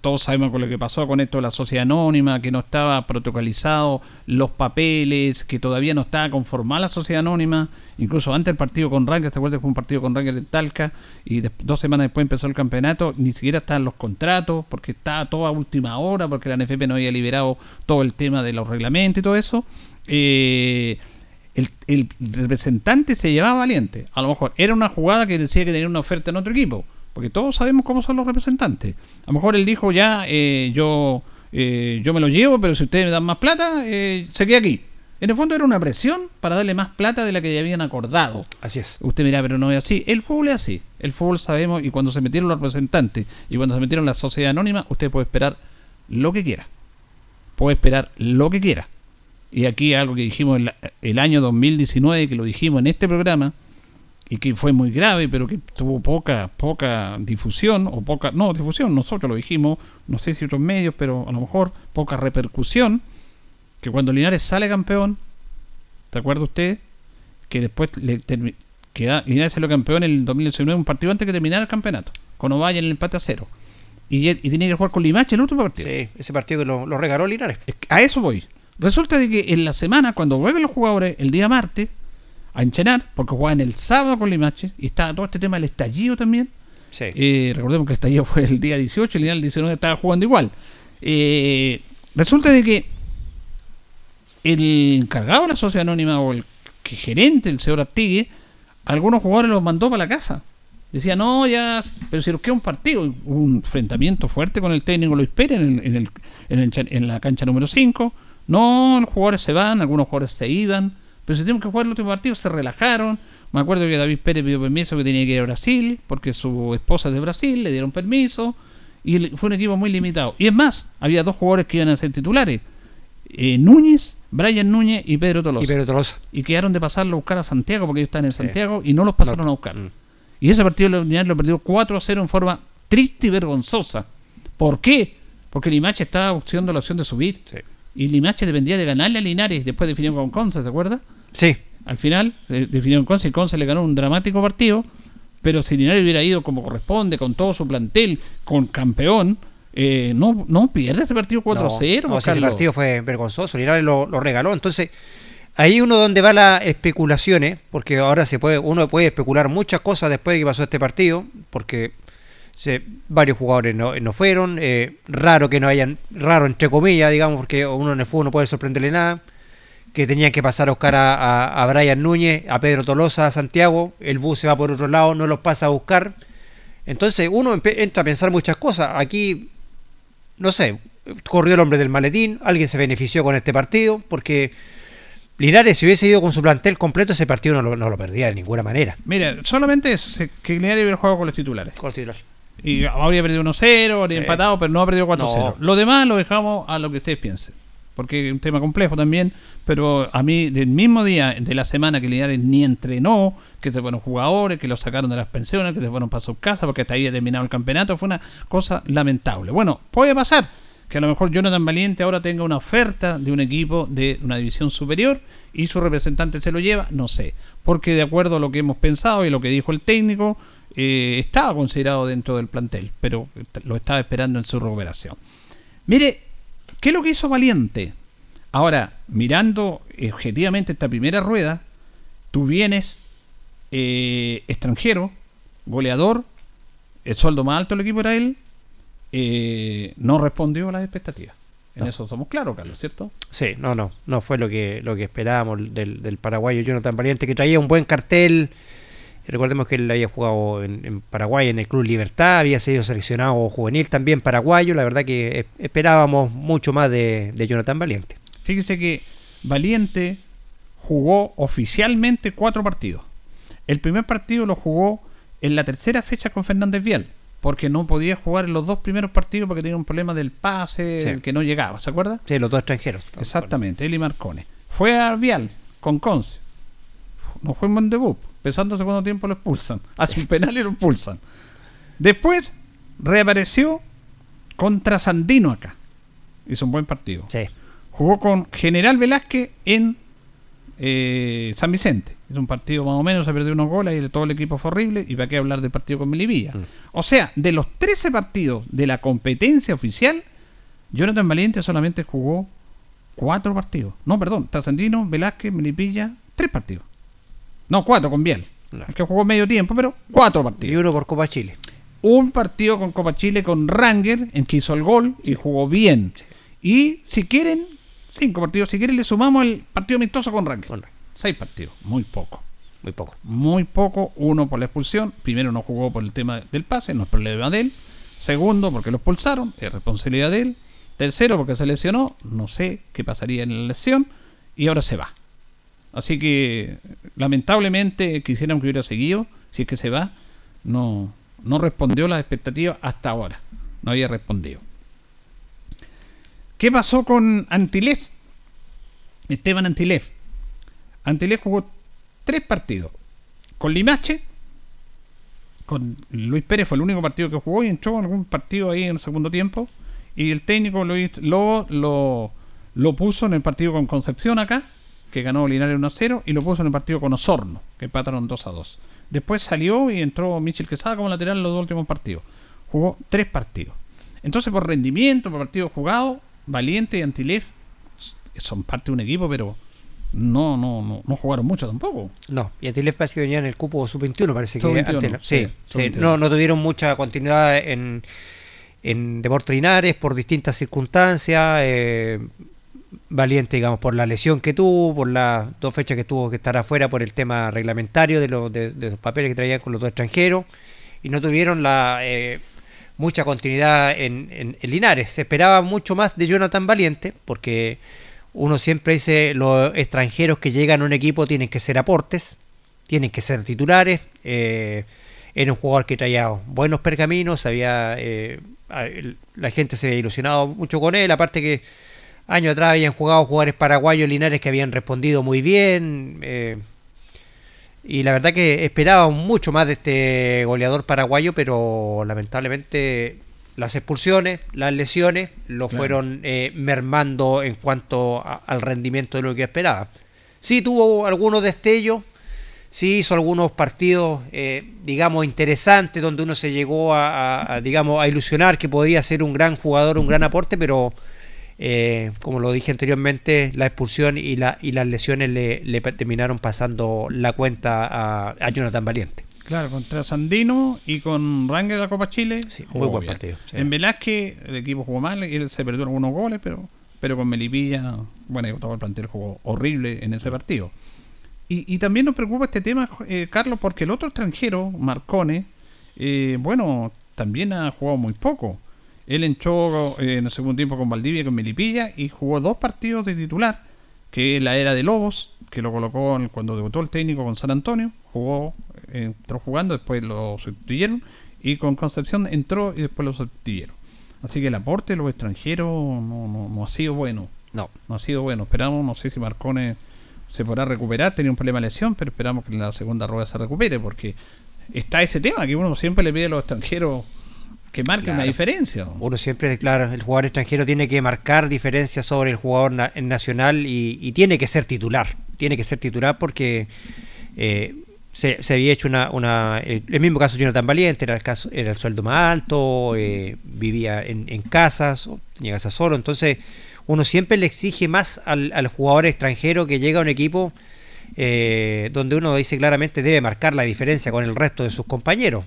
todos sabemos con lo que pasó con esto de la sociedad anónima, que no estaba protocolizado los papeles, que todavía no estaba conformada la sociedad anónima. Incluso antes del partido con Rangers, ¿te acuerdas que fue un partido con Rangers de Talca? Y dos semanas después empezó el campeonato, ni siquiera estaban los contratos, porque estaba todo a última hora, porque la NFP no había liberado todo el tema de los reglamentos y todo eso. Eh, el, el representante se llevaba Valiente. A lo mejor era una jugada que decía que tenía una oferta en otro equipo. Porque todos sabemos cómo son los representantes. A lo mejor él dijo ya, eh, yo, eh, yo me lo llevo, pero si ustedes me dan más plata, eh, se queda aquí. En el fondo era una presión para darle más plata de la que ya habían acordado. Así es. Usted mira, pero no es así. El fútbol es así. El fútbol sabemos, y cuando se metieron los representantes y cuando se metieron la sociedad anónima, usted puede esperar lo que quiera. Puede esperar lo que quiera. Y aquí algo que dijimos el, el año 2019, que lo dijimos en este programa, y que fue muy grave, pero que tuvo poca, poca difusión, o poca, no, difusión, nosotros lo dijimos, no sé si otros medios, pero a lo mejor poca repercusión, que cuando Linares sale campeón, ¿te acuerda usted? Que después le queda, Linares salió campeón en el 2019, un partido antes que terminara el campeonato, con Ovalle en el empate a cero. Y, y tenía que jugar con Limache el último partido. Sí, ese partido que lo, lo regaló Linares. A eso voy. Resulta de que en la semana, cuando vuelven los jugadores, el día martes, a enchenar, porque jugaban el sábado con Limache, y estaba todo este tema del estallido también. Sí. Eh, recordemos que el estallido fue el día 18, el día del 19 estaba jugando igual. Eh, resulta de que el encargado de la sociedad anónima o el que gerente, el señor Artigue, algunos jugadores los mandó para la casa. Decía, no, ya, pero si nos queda un partido, hubo un enfrentamiento fuerte con el técnico Luis Pérez en, el- en, el- en, el cha- en la cancha número 5. No, los jugadores se van, algunos jugadores se iban, pero si tenemos que jugar el último partido, se relajaron. Me acuerdo que David Pérez pidió permiso que tenía que ir a Brasil, porque su esposa es de Brasil, le dieron permiso, y fue un equipo muy limitado. Y es más, había dos jugadores que iban a ser titulares, eh, Núñez, Brian Núñez y Pedro Tolosa Y Pedro Tolosa. y quedaron de pasarlo a buscar a Santiago porque ellos están en Santiago y no los pasaron No. a buscar. Mm. Y ese partido lo, Linares lo perdió 4 a 0 en forma triste y vergonzosa. ¿Por qué? Porque Limache estaba buscando la opción de subir. Sí. Y Limache dependía de ganarle a Linares. Después definió con Conce, ¿se acuerda? Sí. Al final eh, definió con Conce y Conce le ganó un dramático partido. Pero si Linares hubiera ido como corresponde, con todo su plantel, con campeón, eh, no, no pierde ese partido 4 a 0. No, no, ese Carlos. partido fue vergonzoso. Linares lo, lo regaló. Entonces, ahí uno donde va las especulaciones, porque ahora se puede, uno puede especular muchas cosas después de que pasó este partido, porque se- varios jugadores no, no fueron, eh, raro que no hayan, raro entre comillas, digamos, porque uno en el fútbol no puede sorprenderle nada, que tenían que pasar a buscar a, a, a Brian Núñez, a Pedro Tolosa, a Santiago, el bus se va por otro lado, no los pasa a buscar. Entonces uno entra a pensar muchas cosas. Aquí no sé, corrió el hombre del maletín, alguien se benefició con este partido, porque Linares si hubiese ido con su plantel completo, ese partido no lo, no lo perdía de ninguna manera. Mira, solamente eso, que Linares hubiera jugado con los titulares. Con los titulares. Y habría perdido 1-0, habría Sí. empatado, pero no ha perdido 4-0. No. Lo demás lo dejamos a lo que ustedes piensen. Porque es un tema complejo también. Pero a mí, del mismo día de la semana que Linares ni entrenó, que se fueron jugadores, que los sacaron de las pensiones, que se fueron para su casa, porque hasta ahí ha terminado el campeonato, fue una cosa lamentable. Bueno, puede pasar que a lo mejor Jonathan Valiente ahora tenga una oferta de un equipo de una división superior y su representante se lo lleva, no sé. Porque de acuerdo a lo que hemos pensado y lo que dijo el técnico, eh, estaba considerado dentro del plantel, pero lo estaba esperando en su recuperación. Mire, ¿qué es lo que hizo Valiente? Ahora, mirando objetivamente esta primera rueda, tú vienes eh, extranjero, goleador, el sueldo más alto del equipo era él, eh, no respondió a las expectativas. En No. eso somos claros, Carlos, ¿cierto? Sí, no, no, no fue lo que, lo que esperábamos del, del paraguayo Jonathan Valiente, que traía un buen cartel. Recordemos que él había jugado en, en Paraguay en el Club Libertad, había sido seleccionado juvenil también paraguayo. La verdad que es- esperábamos mucho más de, de Jonathan Valiente. Fíjese que Valiente jugó oficialmente cuatro partidos. El primer partido lo jugó en la tercera fecha con Fernández Vial, porque no podía jugar en los dos primeros partidos porque tenía un problema del pase, Sí. el que no llegaba, ¿se acuerda? Sí, los dos extranjeros. Exactamente, él y Marcone. Fue a Vial con Conce. No fue buen debut. Empezando el segundo tiempo lo expulsan. Hace un penal y lo expulsan. Después reapareció contra Sandino acá. Hizo un buen partido. Sí, Jugó con General Velázquez en eh, San Vicente. Es un partido más o menos, se perdió unos goles y todo el equipo fue horrible. ¿Y para qué hablar del partido con Melivilla? Mm. O sea, de los 13 partidos de la competencia oficial, Jonathan Valiente solamente jugó 4 partidos. No, perdón, Trasandino, Velázquez, Melipilla, 3 partidos. No, 4 con Biel. Que jugó medio tiempo, pero 4 y partidos. uno por Copa Chile. Un partido con Copa Chile con Ranger, en que hizo el gol y jugó bien. Y si quieren, cinco partidos. Si quieren, le sumamos el partido amistoso con Ranger. Seis partidos, muy poco. Muy poco. Muy poco, uno por la expulsión. Primero no jugó por el tema del pase, no es problema de él. Segundo, porque lo expulsaron, es responsabilidad de él. Tercero, porque se lesionó, no sé qué pasaría en la lesión. Y ahora se va. Así que, lamentablemente, quisieran que hubiera seguido. Si es que se va, no, no respondió las expectativas hasta ahora. No había respondido. ¿Qué pasó con Antilés? Esteban Antilés. Antilés jugó tres partidos. Con Limache, con Luis Pérez fue el único partido que jugó y entró en algún partido ahí en el segundo tiempo. Y el técnico Luis lo, lo, lo puso en el partido con Concepción acá, que ganó Linares 1 a 0, y lo puso en el partido con Osorno, que empataron 2 a 2. Después salió y entró Michel Quesada como lateral en los dos últimos partidos. Jugó tres partidos. Entonces, por rendimiento, por partido jugado, Valiente y Antilef son parte de un equipo, pero no, no, no, no jugaron mucho tampoco. No, y Antilles parece que venía en el cupo sub-21, parece que Sub-21, Antela- sí, sí, sí, sub-21. no, no tuvieron mucha continuidad en, en Deportes Linares por distintas circunstancias. eh, Valiente, digamos, por la lesión que tuvo, por las dos fechas que tuvo que estar afuera por el tema reglamentario de, los de, de papeles que traían con los dos extranjeros, y no tuvieron la eh, mucha continuidad en, en- Linares. Se esperaba mucho más de Jonathan Valiente, porque uno siempre dice los extranjeros que llegan a un equipo tienen que ser aportes, tienen que ser titulares. eh, era un jugador que traía buenos pergaminos, había eh, la gente se había ilusionado mucho con él, aparte que años atrás habían jugado jugadores paraguayos Linares que habían respondido muy bien. eh, y la verdad que esperaba mucho más de este goleador paraguayo, pero lamentablemente las expulsiones, las lesiones, lo Claro. fueron eh, mermando en cuanto a- al rendimiento de lo que esperaba. Sí tuvo algunos destellos, sí hizo algunos partidos, eh, digamos, interesantes, donde uno se llegó a, a- a, digamos, a ilusionar que podía ser un gran jugador, un gran aporte, pero eh, como lo dije anteriormente, la expulsión y, la, y las lesiones le, terminaron pasando la cuenta a, a Jonathan Valiente. Claro, contra Sandino y con Rangel de la Copa Chile. Sí, muy buen bien. partido, sí. En Velázquez el equipo jugó mal y él se perdió algunos goles, pero, pero con Melipilla, bueno, todo el plantel jugó horrible en ese partido. Y, y también nos preocupa este tema, eh, Carlos, porque el otro extranjero, Marcone, eh, bueno, también ha jugado muy poco. Él entró eh, en el segundo tiempo con Valdivia y con Melipilla y jugó dos partidos de titular, que es la era de Lobos, que lo colocó cuando debutó el técnico con San Antonio, jugó, eh, entró jugando, después lo sustituyeron, y con Concepción entró y después lo sustituyeron. Así que el aporte de los extranjeros no, no, no ha sido bueno. No, No ha sido bueno. Esperamos, no sé si Marcone se podrá recuperar, tenía un problema de lesión, pero esperamos que en la segunda rueda se recupere, porque está ese tema que uno siempre le pide a los extranjeros que una Claro. diferencia. uno siempre, claro, el jugador extranjero tiene que marcar diferencias sobre el jugador na- nacional y, y tiene que ser titular. Tiene que ser titular porque eh, se, se había hecho una, una- el, el mismo caso de Jonathan Valiente, era el caso, era el sueldo más alto, eh, vivía en, en casas, o tenía casa solo, entonces uno siempre le exige más al, al jugador extranjero que llega a un equipo eh, donde uno dice claramente debe marcar la diferencia con el resto de sus compañeros.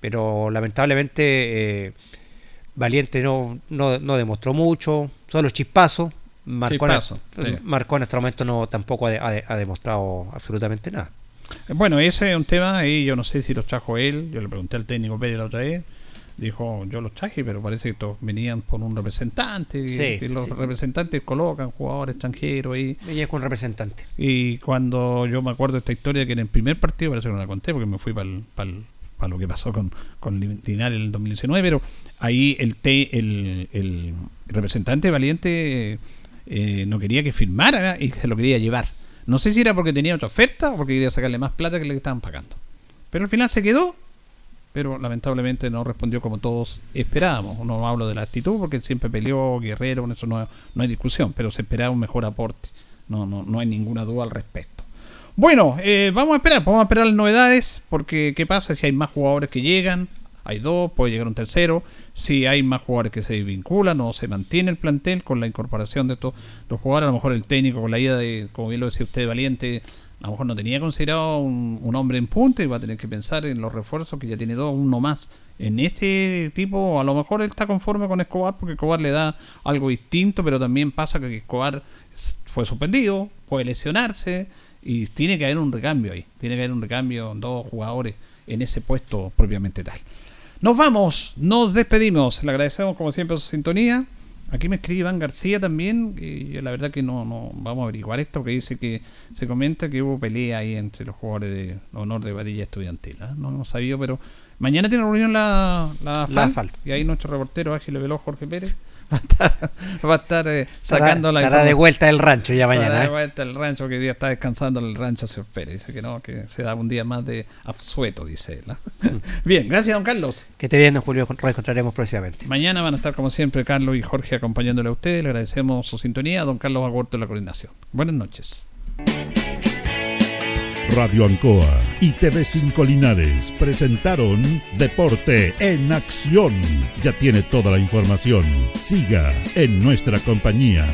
Pero lamentablemente eh, Valiente no, no, no demostró mucho, solo chispazo. Marcón, Chispazo, sí. En este momento no tampoco ha, ha- ha demostrado absolutamente nada. Bueno, ese es un tema y yo no sé si los trajo él. Yo le pregunté al técnico Pérez la otra vez. Dijo, yo los traje, pero parece que estos venían por un representante. y- Sí, y los sí. representantes colocan jugadores extranjeros ahí. Ella es con representante. Y cuando yo me acuerdo de esta historia, que en el primer partido, parece que no la conté porque me fui para lo que pasó con, con Linares en el 2019, pero ahí el, te- el, el representante valiente eh, no quería que firmara y se lo quería llevar. No sé si era porque tenía otra oferta o porque quería sacarle más plata que le estaban pagando. Pero al final se quedó, pero lamentablemente no respondió como todos esperábamos. No hablo de la actitud porque siempre peleó Guerrero, en eso no, no hay discusión, pero se esperaba un mejor aporte. No, no, no hay ninguna duda al respecto. Bueno, eh, vamos a esperar, vamos a esperar las novedades, porque ¿qué pasa si hay más jugadores que llegan? Hay dos, puede llegar un tercero. Si hay más jugadores que se vinculan o se mantiene el plantel con la incorporación de estos los jugadores, a lo mejor el técnico con la ida de, como bien lo decía usted, Valiente, a lo mejor no tenía considerado un, un hombre en punta y va a tener que pensar en los refuerzos que ya tiene dos, uno más. En este tipo, a lo mejor él está conforme con Escobar porque Escobar le da algo distinto, pero también pasa que Escobar fue suspendido, puede lesionarse Y tiene que haber un recambio ahí. Tiene que haber un recambio, dos jugadores en ese puesto propiamente tal. Nos vamos, nos despedimos. Le agradecemos como siempre su sintonía. Aquí me escribe Iván García también. Y yo la verdad que no, no vamos a averiguar esto, que dice que se comenta que hubo pelea ahí entre los jugadores de honor de varilla estudiantil. ¿ah? No hemos sabido, pero mañana tiene reunión la, la, FAL, FAL. Y ahí nuestro reportero Ágil Veló, Jorge Pérez, va a estar, va a estar eh, sacando la Estará de vuelta del rancho ya Estará mañana. de ¿eh? vuelta el rancho que día está descansando en el rancho señor Pérez. Dice que no, que se da un día más de absueto, dice él. ¿ah? Bien, gracias, don Carlos. Que esté bien, don Julio. Nos reencontraremos próximamente. Mañana van a estar como siempre Carlos y Jorge acompañándole a ustedes. Le agradecemos su sintonía. Don Carlos Agurto en la coordinación. Buenas noches. Radio Ancoa y TV5 Linares presentaron Deporte en Acción. Ya tiene toda la información. Siga en nuestra compañía.